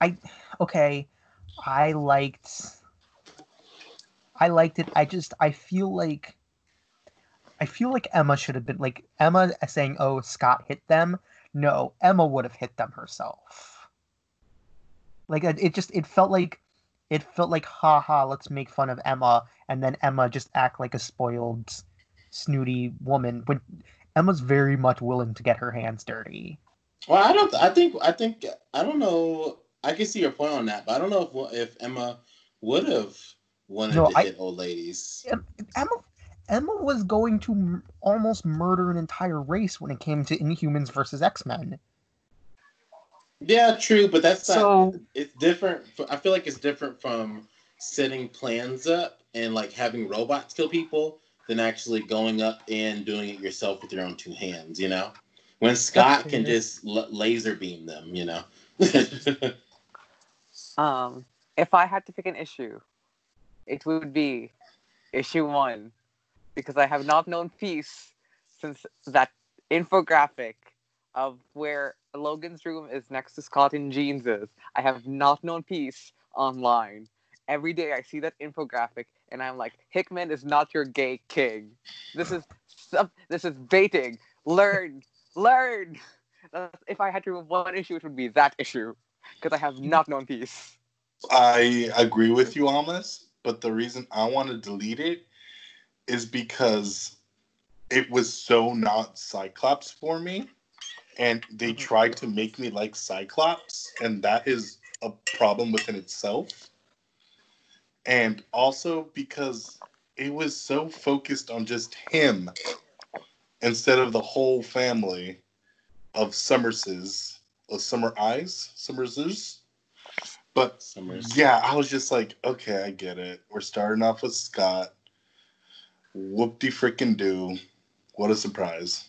I, okay, I liked, I liked it. I just, I feel like, I feel like Emma should have been like Emma saying, "Oh, Scott hit them." No, Emma would have hit them herself. Like it, just, it felt like, it felt like, ha ha, let's make fun of Emma, and then Emma just act like a spoiled, snooty woman when Emma's very much willing to get her hands dirty. Well, I don't. I think. I think. I don't know. I can see your point on that, but I don't know if if Emma would have wanted No, to I- hit old ladies. Emma Emma was going to m- almost murder an entire race when it came to Inhumans versus X Men. Yeah, true, but that's not. So it's different. I feel like it's different from setting plans up and like having robots kill people than actually going up and doing it yourself with your own two hands. You know. when Scott can just l- laser beam them, you know. Um, if I had to pick an issue, it would be issue one, because I have not known peace since that infographic of where Logan's room is next to Scott and Jeans's. I have not known peace online. Every day I see that infographic and I'm like, Hickman is not your gay king. This is this is baiting. Learn, learn. If I had to remove one issue, it would be that issue because I have not known peace. I agree with you on this, but the reason I want to delete it is because it was so not Cyclops for me. And they Mhm. tried to make me like Cyclops, and that is a problem within itself. And also because it was so focused on just him instead of the whole family of Summerses, of Summer Eyes, Summerses. But Summers. yeah, I was just like, okay, I get it. We're starting off with Scott. Whoop de freaking do. What a surprise.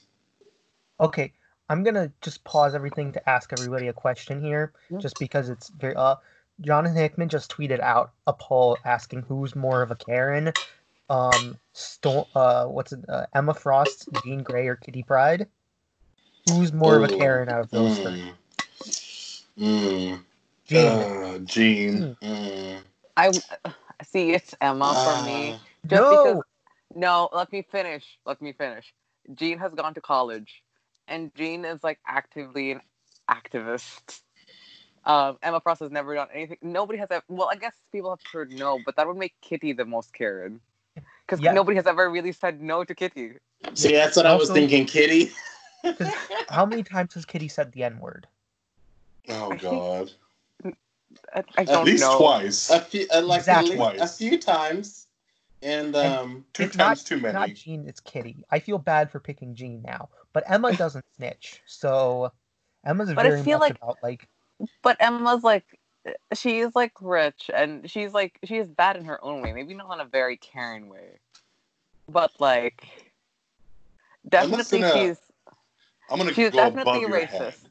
Okay, I'm gonna just pause everything to ask everybody a question here, Yeah. just because it's very. Uh, Jonathan Hickman just tweeted out a poll asking who's more of a Karen. Um, Sto- uh, what's it? Uh, Emma Frost, Jean Grey, or Kitty Pryde? Who's more of a Karen out of those three? Mm, mm, Uh, Jean. mm. I see it's Emma for me. Ah, Just no. because no, let me finish. Let me finish. Jean has gone to college, and Jean is like actively an activist. Um, Emma Frost has never done anything. Nobody has ever. Well, I guess people have heard no, but that would make Kitty the most Karen, because Yeah. nobody has ever really said no to Kitty. See, that's what I was thinking, Kitty. How many times has Kitty said the N word? Oh I think- God. I, I At don't At least know. twice. a few, uh, like Exactly. at least a few times, and um, Two times not, too it's Not. Jean, it's Kitty. I feel bad for picking Jean now, but Emma doesn't snitch, so Emma's But I very feel much like- about like But Emma's like, she's like rich, and she's like, she is bad in her own way. Maybe not in a very caring way, but like, definitely gonna she's I'm gonna she's go definitely above your head. racist.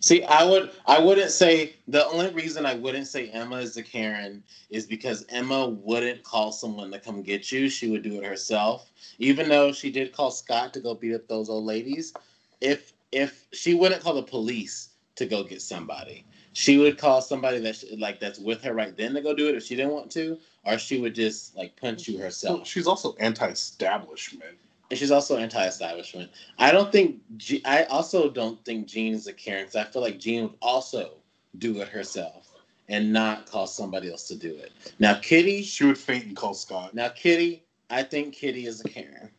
See, I would I wouldn't say the only reason I wouldn't say Emma is a Karen is because Emma wouldn't call someone to come get you. She would do it herself. Even though she did call Scott to go beat up those old ladies, if if she wouldn't call the police to go get somebody, she would call somebody that she, like that's with her right then to go do it if she didn't want to, or she would just like punch you Well, herself. she's also anti-establishment. And she's also anti-establishment. I don't think. Je- I also don't think Jean is a Karen because I feel like Jean would also do it herself and not call somebody else to do it. Now, Kitty. She would faint and call Scott. Now, Kitty. I think Kitty is a Karen.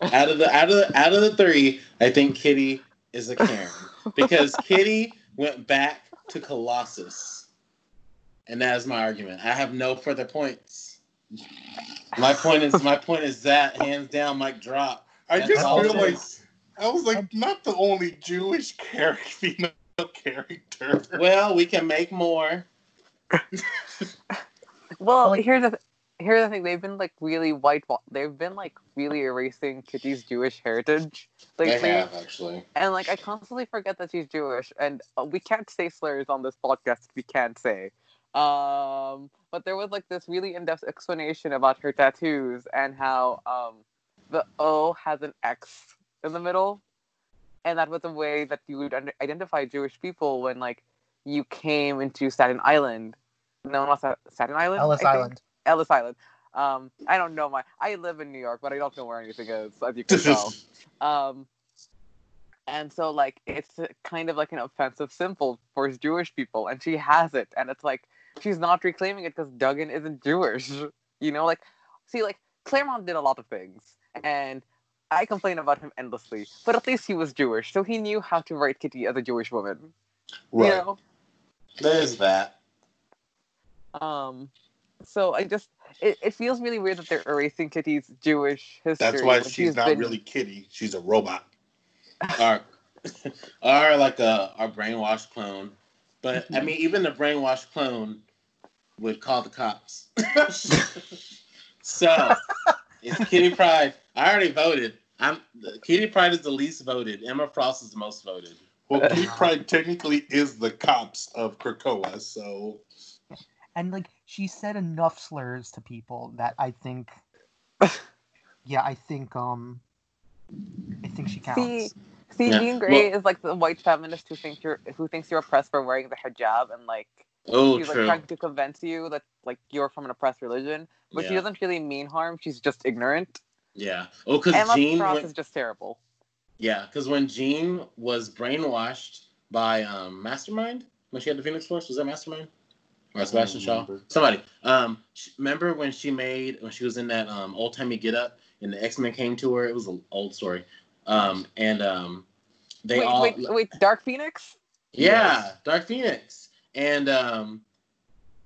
Out of the out of the out of the three, I think Kitty is a Karen because Kitty went back to Colossus, and that is my argument. I have no further points. My point is my point is that hands down, Mike drop. I That's just all feel it like is. I was like not the only Jewish character, female character. Well, we can make more. Well, here's the here's the thing. They've been like really white. They've been like really erasing Kitty's Jewish heritage They lately. have actually. And like I constantly forget that she's Jewish, and uh, we can't say slurs on this podcast. We can't say. Um, but there was like this really in-depth explanation about her tattoos and how um, the O has an X in the middle, and that was a way that you would un- identify Jewish people when like you came into Staten Island. No one was at Staten Island. Ellis Island. Ellis Island. Um, I don't know my. I live in New York, but I don't know where anything is, as you can tell. Um, and so like it's kind of like an offensive symbol for Jewish people, and she has it, and it's like she's not reclaiming it because Duggan isn't Jewish. You know, like see, like Claremont did a lot of things, and I complain about him endlessly, but at least he was Jewish, so he knew how to write Kitty as a Jewish woman. right. You know. There's that. Um, so I just it, it feels really weird that they're erasing Kitty's Jewish history. That's why when she's not been- really Kitty. She's a robot. Or, or like a our brainwashed clone. But I mean, even the brainwashed clone would call the cops. so it's Kitty Pryde. I already voted. I'm Kitty Pryde is the least voted. Emma Frost is the most voted. Well, Kitty Pryde technically is the cops of Krakoa, so and like she said enough slurs to people that I think, yeah, I think um, I think she counts. See, see, Yeah. Jean Grey is like the white feminist who thinks you're who thinks you're oppressed for wearing the hijab and like Oh, she's like trying to convince you that like you're from an oppressed religion, but she doesn't really mean harm. She's just ignorant. Yeah. Oh, because Jean. Frost went- is just terrible. Yeah, because when Jean was brainwashed by um, Mastermind when she had the Phoenix Force, was that Mastermind or Sebastian Shaw? Somebody. Um, sh- remember when she made when she was in that um, old timey get up and the X Men came to her? It was an old story. Um, and um, they wait, all wait, wait, Dark Phoenix? yeah, Yes. Dark Phoenix, and um,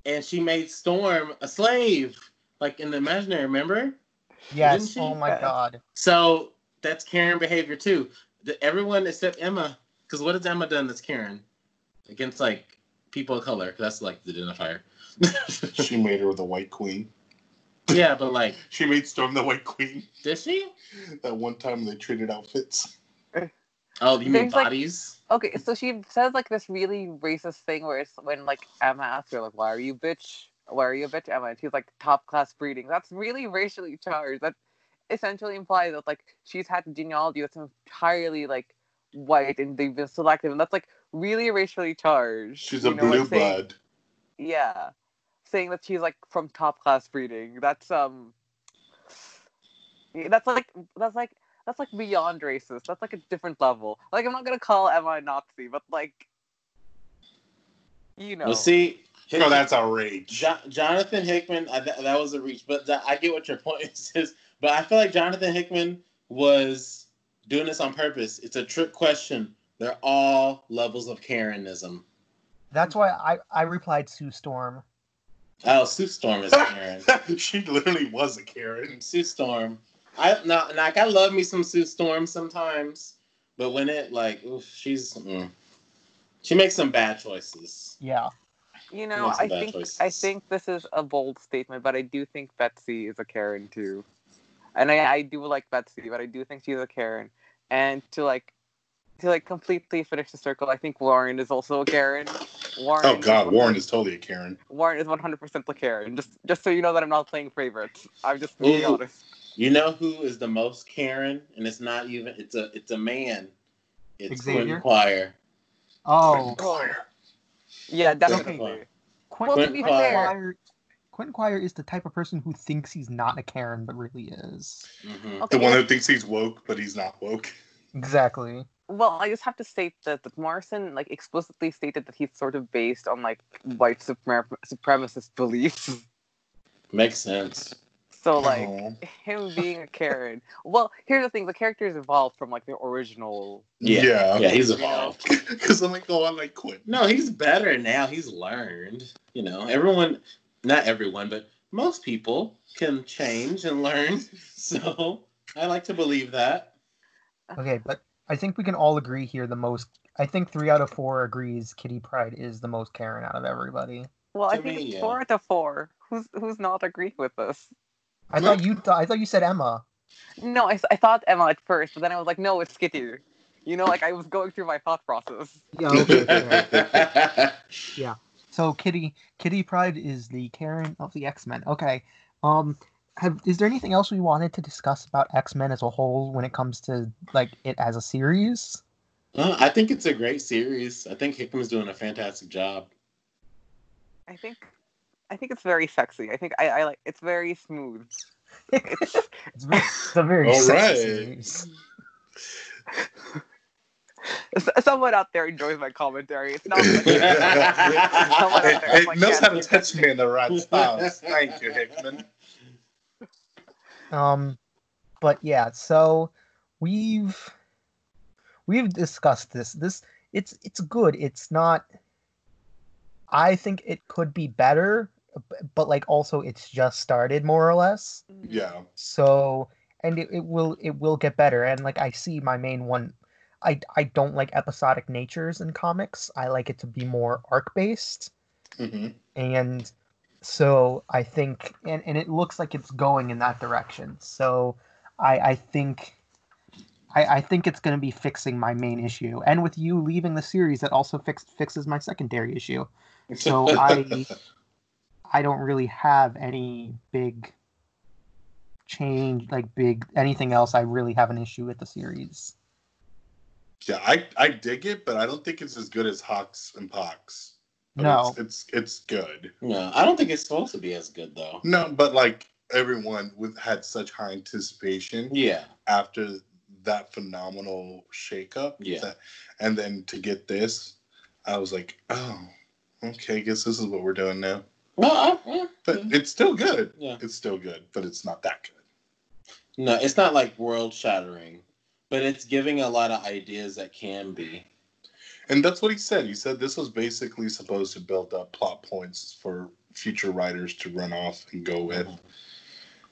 and she made Storm a slave, like in the imaginary. Remember? yes. Oh my god. So that's Karen behavior too. The, everyone except Emma, because what has Emma done that's Karen against like people of color? 'Cause that's like the identifier. she made her the White Queen. yeah, but like, She made Storm the White Queen. did she? That one time they traded outfits. Oh, you mean There's, like- bodies? Okay, so she says like this really racist thing where it's when like Emma asks her like, "Why are you bitch? Why are you a bitch, Emma?" And she's like, "Top class breeding." That's really racially charged. That essentially implies that like she's had a genealogy that's entirely like white and they've been selective, and that's like really racially charged. She's a you know, like, blue saying- blood. Yeah, saying that she's like from top class breeding. That's um, that's like that's like that's like beyond racist. That's like a different level. Like I'm not gonna call Emma a Nazi, but like, you know, Well, see, No, that's outrage. Jo- Jonathan Hickman. I, that, that was a reach, but that, I get what your point is. But I feel like Jonathan Hickman was doing this on purpose. It's a trick question. They're all levels of Karenism. That's why I I replied Sue Storm. Oh, Sue Storm is Karen. she literally was a Karen. Sue Storm. I no, like I love me some Sue Storm sometimes, but when it like, oof, she's mm. she makes some bad choices. Yeah. you know, I think choices. I think this is a bold statement, but I do think Betsy is a Karen too, and I I do like Betsy, but I do think she's a Karen, and to like. To like completely finish the circle, I think Warren is also a Karen. Warren. Oh God, Warren is totally a Karen. Warren is 100% the Karen. Just just so you know that I'm not playing favorites. I'm just being Ooh. honest. You know who is the most Karen, and it's not even it's a it's a man. It's Xavier? Quentin Quire. Oh, Yeah, Quentin definitely. Quire. Quentin, Well, to be Quentin fair, Quire. Quentin Quire is the type of person who thinks he's not a Karen but really is. Mhm. Okay, The one who thinks he's woke, but he's not woke. Exactly. well, I just have to state that, that Morrison like explicitly stated that he's sort of based on like white suprem- supremacist beliefs. Makes sense. So like Aw. him being a Karen. Well, here's the thing: the characters evolved from like the original. Yeah, Yeah. yeah, he's evolved. Because I'm like, oh, I like quit. No, he's better now. He's learned. You know, everyone, not everyone, but most people can change and learn. So I like to believe that. Okay, but I think we can all agree here the most. I think three out of four agrees Kitty Pryde is the most Karen out of everybody. Well, I think me, it's yeah. four out of four. Who's who's not agreeing with this? I thought you. Th- I thought you said Emma. No, I, I thought Emma at first, but then I was like, no, it's Kitty. You know, like I was going through my thought process. Yeah. Okay. fair. so Kitty Kitty Pryde is the Karen of the X Men. Okay. Um. Have, is there anything else we wanted to discuss about X Men as a whole when it comes to like it as a series? Uh, I think it's a great series. I think Hickman's doing a fantastic job. I think I think it's very sexy. I think I, I like it's very smooth. It's It's, very, it's a very All sexy right. someone out there enjoys my commentary. It's not like someone It, out there is it like, knows how to touch me in the right spots. Thank you, Hickman. Um, but yeah, so we've we've discussed this. This it's it's good. It's not. I think it could be better, b- but like also it's just started more or less. Yeah. So and it, it will it will get better. And like I see my main one. I, I don't like episodic natures in comics. I like it to be more arc based hmm and so I think and, and it looks like it's going in that direction. So I I think I, I think it's going to be fixing my main issue, and with you leaving the series, that also fix, fixes my secondary issue. So I I don't really have any big change, like big anything else. I really have an issue with the series. Yeah, I I dig it, but I don't think it's as good as HoX and PoX. But No. it's, it's it's good. No, I don't think it's supposed to be as good though. No, but like everyone with had such high anticipation Yeah, after that phenomenal shakeup. Yeah. that- and then to get this, I was like, oh, okay, I guess this is what we're doing now. No, I, yeah, But yeah. it's still good. yeah. It's still good, but it's not that good. No, it's not like world shattering, but it's giving a lot of ideas that can be. And that's what he said. He said this was basically supposed to build up plot points for future writers to run off and go with.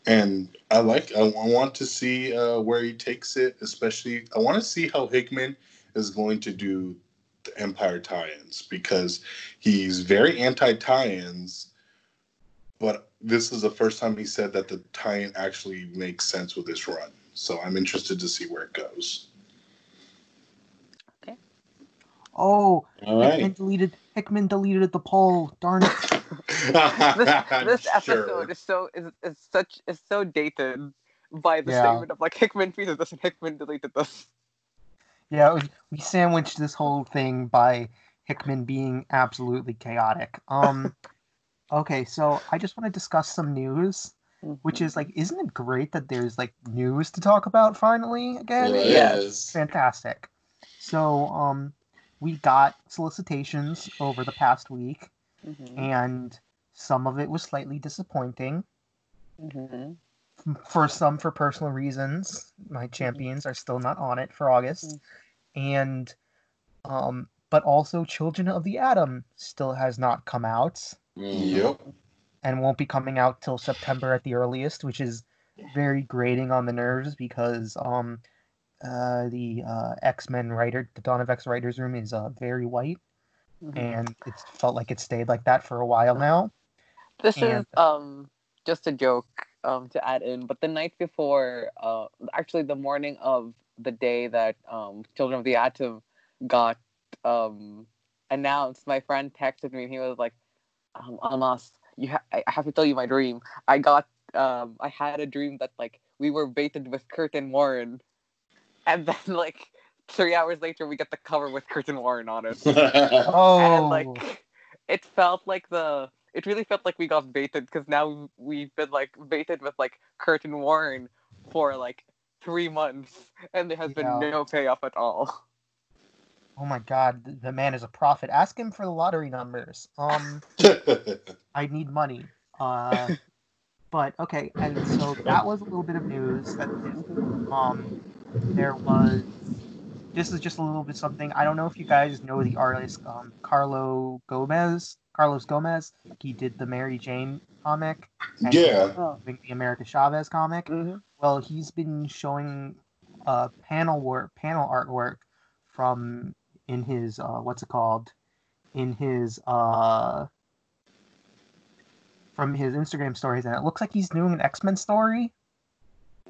And I like. I, I want to see uh, where he takes it. Especially, I want to see how Hickman is going to do the Empire tie-ins because he's very anti tie-ins. But this is the first time he said that the tie-in actually makes sense with this run. So I'm interested to see where it goes. Okay. Oh, All Hickman deleted Hickman deleted the poll. Darn it! this this episode Sure. is so is, is such is so dated by the Yeah. statement of like Hickman tweeted this and Hickman deleted this. Yeah, we, we sandwiched this whole thing by Hickman being absolutely chaotic. Um, okay, so I just want to discuss some news, which is like, isn't it great that there's like news to talk about finally again? Well, Yes. is. Fantastic. So, um, we got solicitations over the past week, Mhm, and some of it was slightly disappointing. mhm. for some for personal reasons my champions are still not on it for august and um but also children of the atom still has not come out Mm. Yep. and won't be coming out till september at the earliest which is very grating on the nerves because um uh the uh x-men writer the dawn of x writers room is uh very white Mhm. and it's felt like it stayed like that for a while now This is um just a joke um to add in, but the night before, uh, actually the morning of the day that um Children of the Atom got um announced, my friend texted me and he was like, um, Almas, you ha- I I have to tell you my dream. I got um I had a dream that like we were baited with Curtin Warren, and then like three hours later we get the cover with Curtin Warren on it oh and like it felt like the it really felt like we got baited because now we've been like baited with like Curtin Warren for like three months and there has Yeah. been no payoff at all. Oh my god the, the man is a prophet ask him for the lottery numbers um I need money. Uh, but okay, and so that was a little bit of news. That um, there was. This is just a little bit something. I don't know if you guys know the artist um, Carlo Gomez. Carlos Gomez. He did the Mary Jane comic. and he's Yeah. the America Chavez comic. Mm-hmm. Well, he's been showing uh, panel work, panel artwork from in his uh, what's it called? In his uh, from his Instagram stories, and it looks like he's doing an X Men story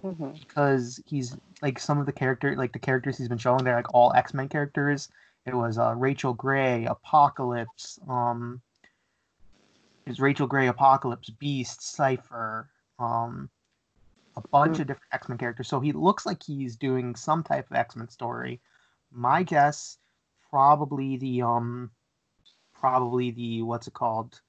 Mm-hmm. because he's like some of the character, like the characters he's been showing, they're like all X Men characters. It was uh, Rachel Grey, Apocalypse, um, was Rachel Grey, Apocalypse, Beast, Cipher, um, a bunch of different X Men characters. So he looks like he's doing some type of X Men story. My guess, probably the um, probably the what's it called?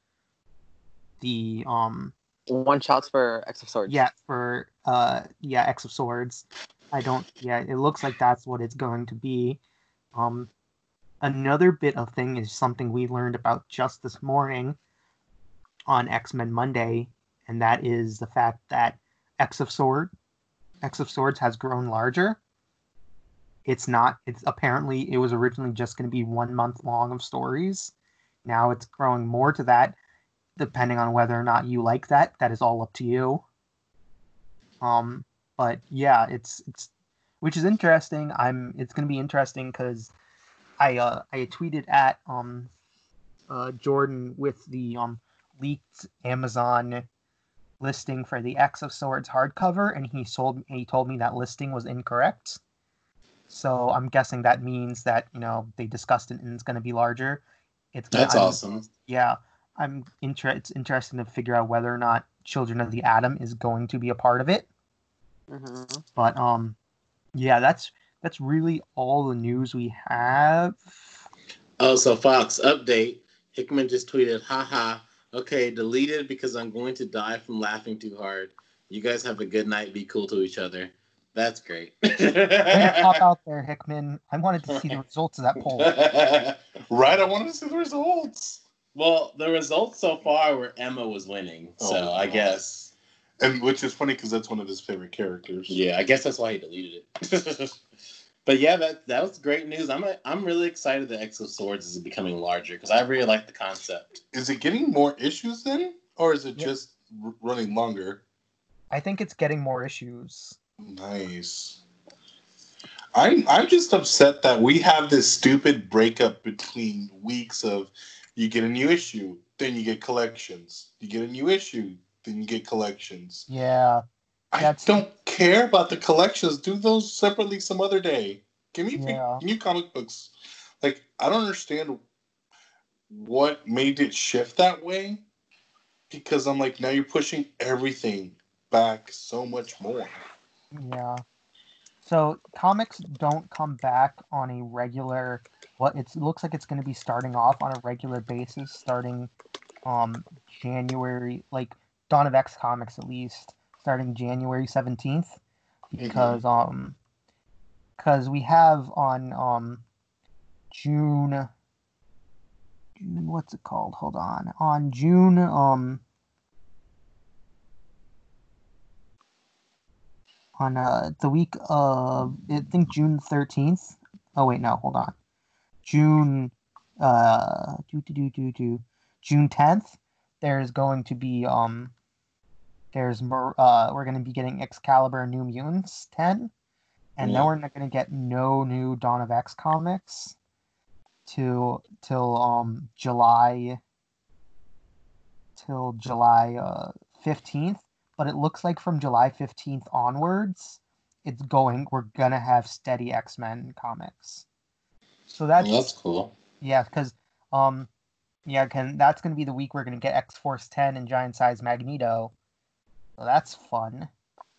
The um, One shots for X of Swords. yeah, for uh yeah, X of Swords. I don't yeah, it looks like that's what it's going to be. Um another bit of thing is something we learned about just this morning on X-Men Monday, and that is the fact that X of Sword X of Swords has grown larger. It's not it's apparently it was originally just going to be 1 month long of stories. Now it's growing more to that depending on whether or not you like that. That is all up to you. Um, but yeah, it's it's which is interesting. I'm it's gonna be interesting because I uh I tweeted at um uh Jordan with the um leaked Amazon listing for the X of Swords hardcover, and he sold he told me that listing was incorrect. So I'm guessing that means that you know they discussed it and it's going to be larger. It's That's I'm- awesome. Yeah, I'm inter- It's interesting to figure out whether or not Children of the Atom is going to be a part of it. hmm But um, yeah, that's that's really all the news we have. Oh, so Fox update. Hickman just tweeted, haha. Okay, deleted because I'm going to die from laughing too hard. You guys have a good night. Be cool to each other. That's great. Way to pop out there, Hickman. I wanted to see the results of that poll. Right? I wanted to see the results. well, the results so far were Emma was winning. Oh, so Oh, I wow. guess. And which is funny because that's one of his favorite characters. Yeah, I guess that's why he deleted it. but yeah, that that was great news. I'm I'm really excited that X of Swords is becoming larger because I really like the concept. Is it getting more issues then? Or is it Yeah. just r- running longer? I think it's getting more issues. Nice. I'm I'm just upset that we have this stupid breakup between weeks of you get a new issue, then you get collections. You get a new issue, then you get collections. Yeah, I don't care about the collections. Do those separately some other day. Give me Yeah. new comic books. Like I don't understand what made it shift that way. Because I'm like, now you're pushing everything back so much more. Yeah. So comics don't come back on a regular. What it looks like it's going to be starting off on a regular basis, starting um January, like Dawn of X comics at least, starting January seventeenth, because um, because we have on um June. June, what's it called? Hold on. On June um. On uh the week of I think June thirteenth. Oh wait, no, hold on. June uh do do do do do June tenth. There's going to be um. There's more. Uh, we're going to be getting Excalibur New Mutants ten, and Yeah. then we're not going to get no new Dawn of X comics to till um July till July uh, 15th but it looks like from July 15th onwards it's going we're going to have steady X-Men comics. So that's Well, that's cool. yeah cuz um yeah can that's going to be the week we're going to get X-Force 10 and Giant Size Magneto. So that's fun.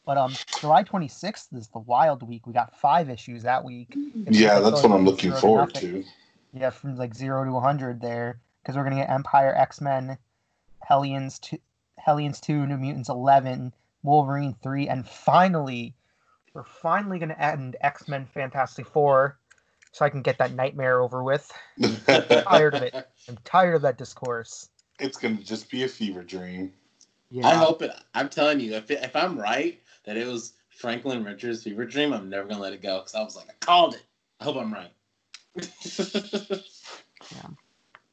But um July 26th is the Wild week. We got 5 issues that week. It's Yeah, that's what I'm looking zero to forward to. Yeah, from like zero to 100 there, because we're gonna get Empire, X Men, Hellions two, Hellions two, New Mutants eleven, Wolverine three, and finally, we're finally gonna end X Men Fantastic Four, so I can get that nightmare over with. I'm tired of it. I'm tired of that discourse. It's gonna just be a fever dream. Yeah, I hope it. I'm telling you, if it, if I'm right that it was Franklin Richards' fever dream, I'm never gonna let it go because I was like, I called it. I hope I'm right. Yeah.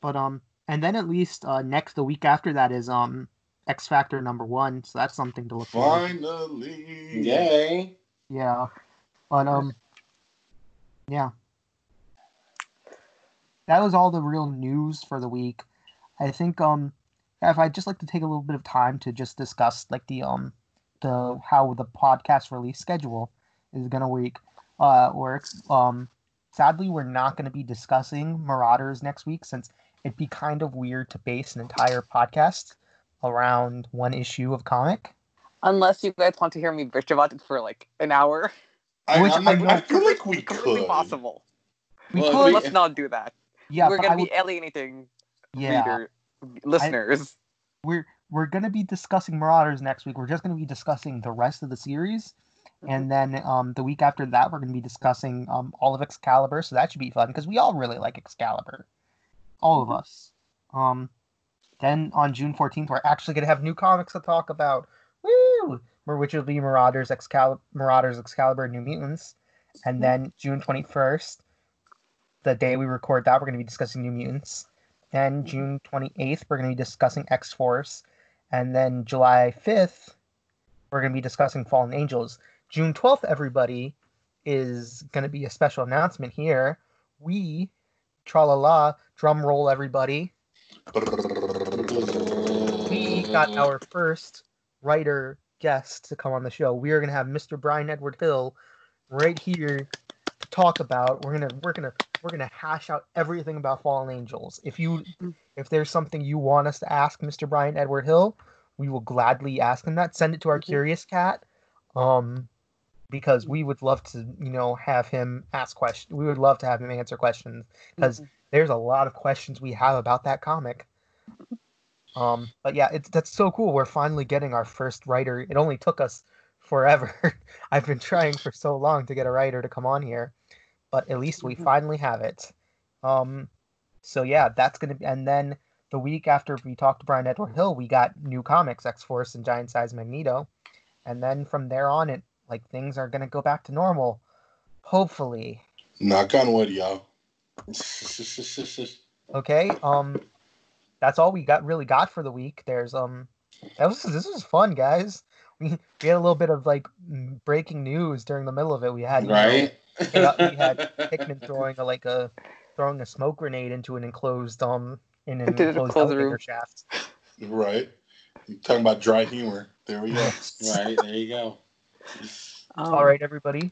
But um, and then at least uh next the week after that is um X Factor number one, so that's something to look forward. to. Finally. Yay! Yeah. But um yeah. That was all the real news for the week. I think um if I'd just like to take a little bit of time to just discuss like the um the how the podcast release schedule is gonna week uh works. Um sadly we're not gonna be discussing Marauders next week since it'd be kind of weird to base an entire podcast around one issue of comic. Unless you guys want to hear me bitch about it for like an hour. I, Which I'm like, I- I feel like we completely could. possible. We well, could. Let's not do that. Yeah, we're gonna I be would- alienating yeah. reader listeners. we're we're gonna be discussing Marauders next week. We're just gonna be discussing the rest of the series, and then um the week after that we're gonna be discussing um all of Excalibur. So that should be fun because we all really like Excalibur, all of us. Um, then on June fourteenth we're actually gonna have new comics to talk about. Woo! Which will be Marauders, Excalibur, Marauders, Excalibur, New Mutants, and mm-hmm. then June twenty first, the day we record that, we're gonna be discussing New Mutants. Then mm-hmm. June 28th, we're going to be discussing X Force. And then July 5th, we're going to be discussing Fallen Angels. June 12th, everybody, is going to be a special announcement here. We, tra la la, drum roll, everybody. We got our first writer guest to come on the show. We are going to have Mr. Bryan Edward Hill right here to talk about. We're gonna we're gonna we're gonna hash out everything about Fallen Angels. If you if there's something you want us to ask Mr. Bryan Edward Hill, we will gladly ask him that. Send it to our Mhm. Curious Cat, um, because we would love to you know have him ask questions. We would love to have him answer questions because there's a lot of questions we have about that comic. Um, but yeah, it's that's so cool. We're finally getting our first writer. It only took us forever. I've been trying for so long to get a writer to come on here, but at least we Mhm. finally have it. Um, so yeah, that's gonna be. And then the week after we talked to Bryan Edward Hill, we got new comics, X Force and Giant Size Magneto, and then from there on, it like things are gonna go back to normal. Hopefully, Knock on wood, y'all. Okay. Um, that's all we got really got for the week. There's um, that was this was fun, guys. We we had a little bit of like breaking news during the middle of it. We had you know, right? We had Hickman throwing a like a throwing a smoke grenade into an enclosed um in an Into the enclosed closed elevator room. shaft. right. you talking about dry humor. There we go. right, there you go. Um, All right, everybody.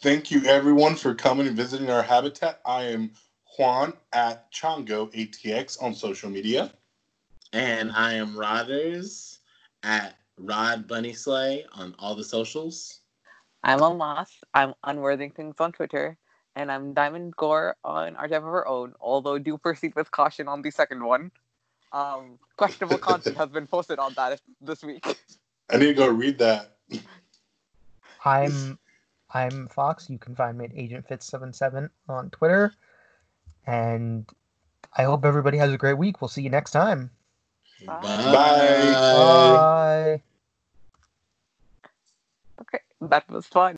Thank you, everyone, for coming and visiting our habitat. I am Juan at Chongo ATX on social media. And I am Rodders at Rod Bunny Slay on all the socials. I'm Almas. I'm Unworthing Things on Twitter. And I'm Diamond Gore on Our Time of Our Own, although do proceed with caution on the second one. Um, questionable content has been posted on that this week. I need to go read that. I'm I'm Fox. You can find me at Agent Fitz 77 on Twitter. And I hope everybody has a great week. We'll see you next time. Bye. Bye. Bye. Okay, that was fun.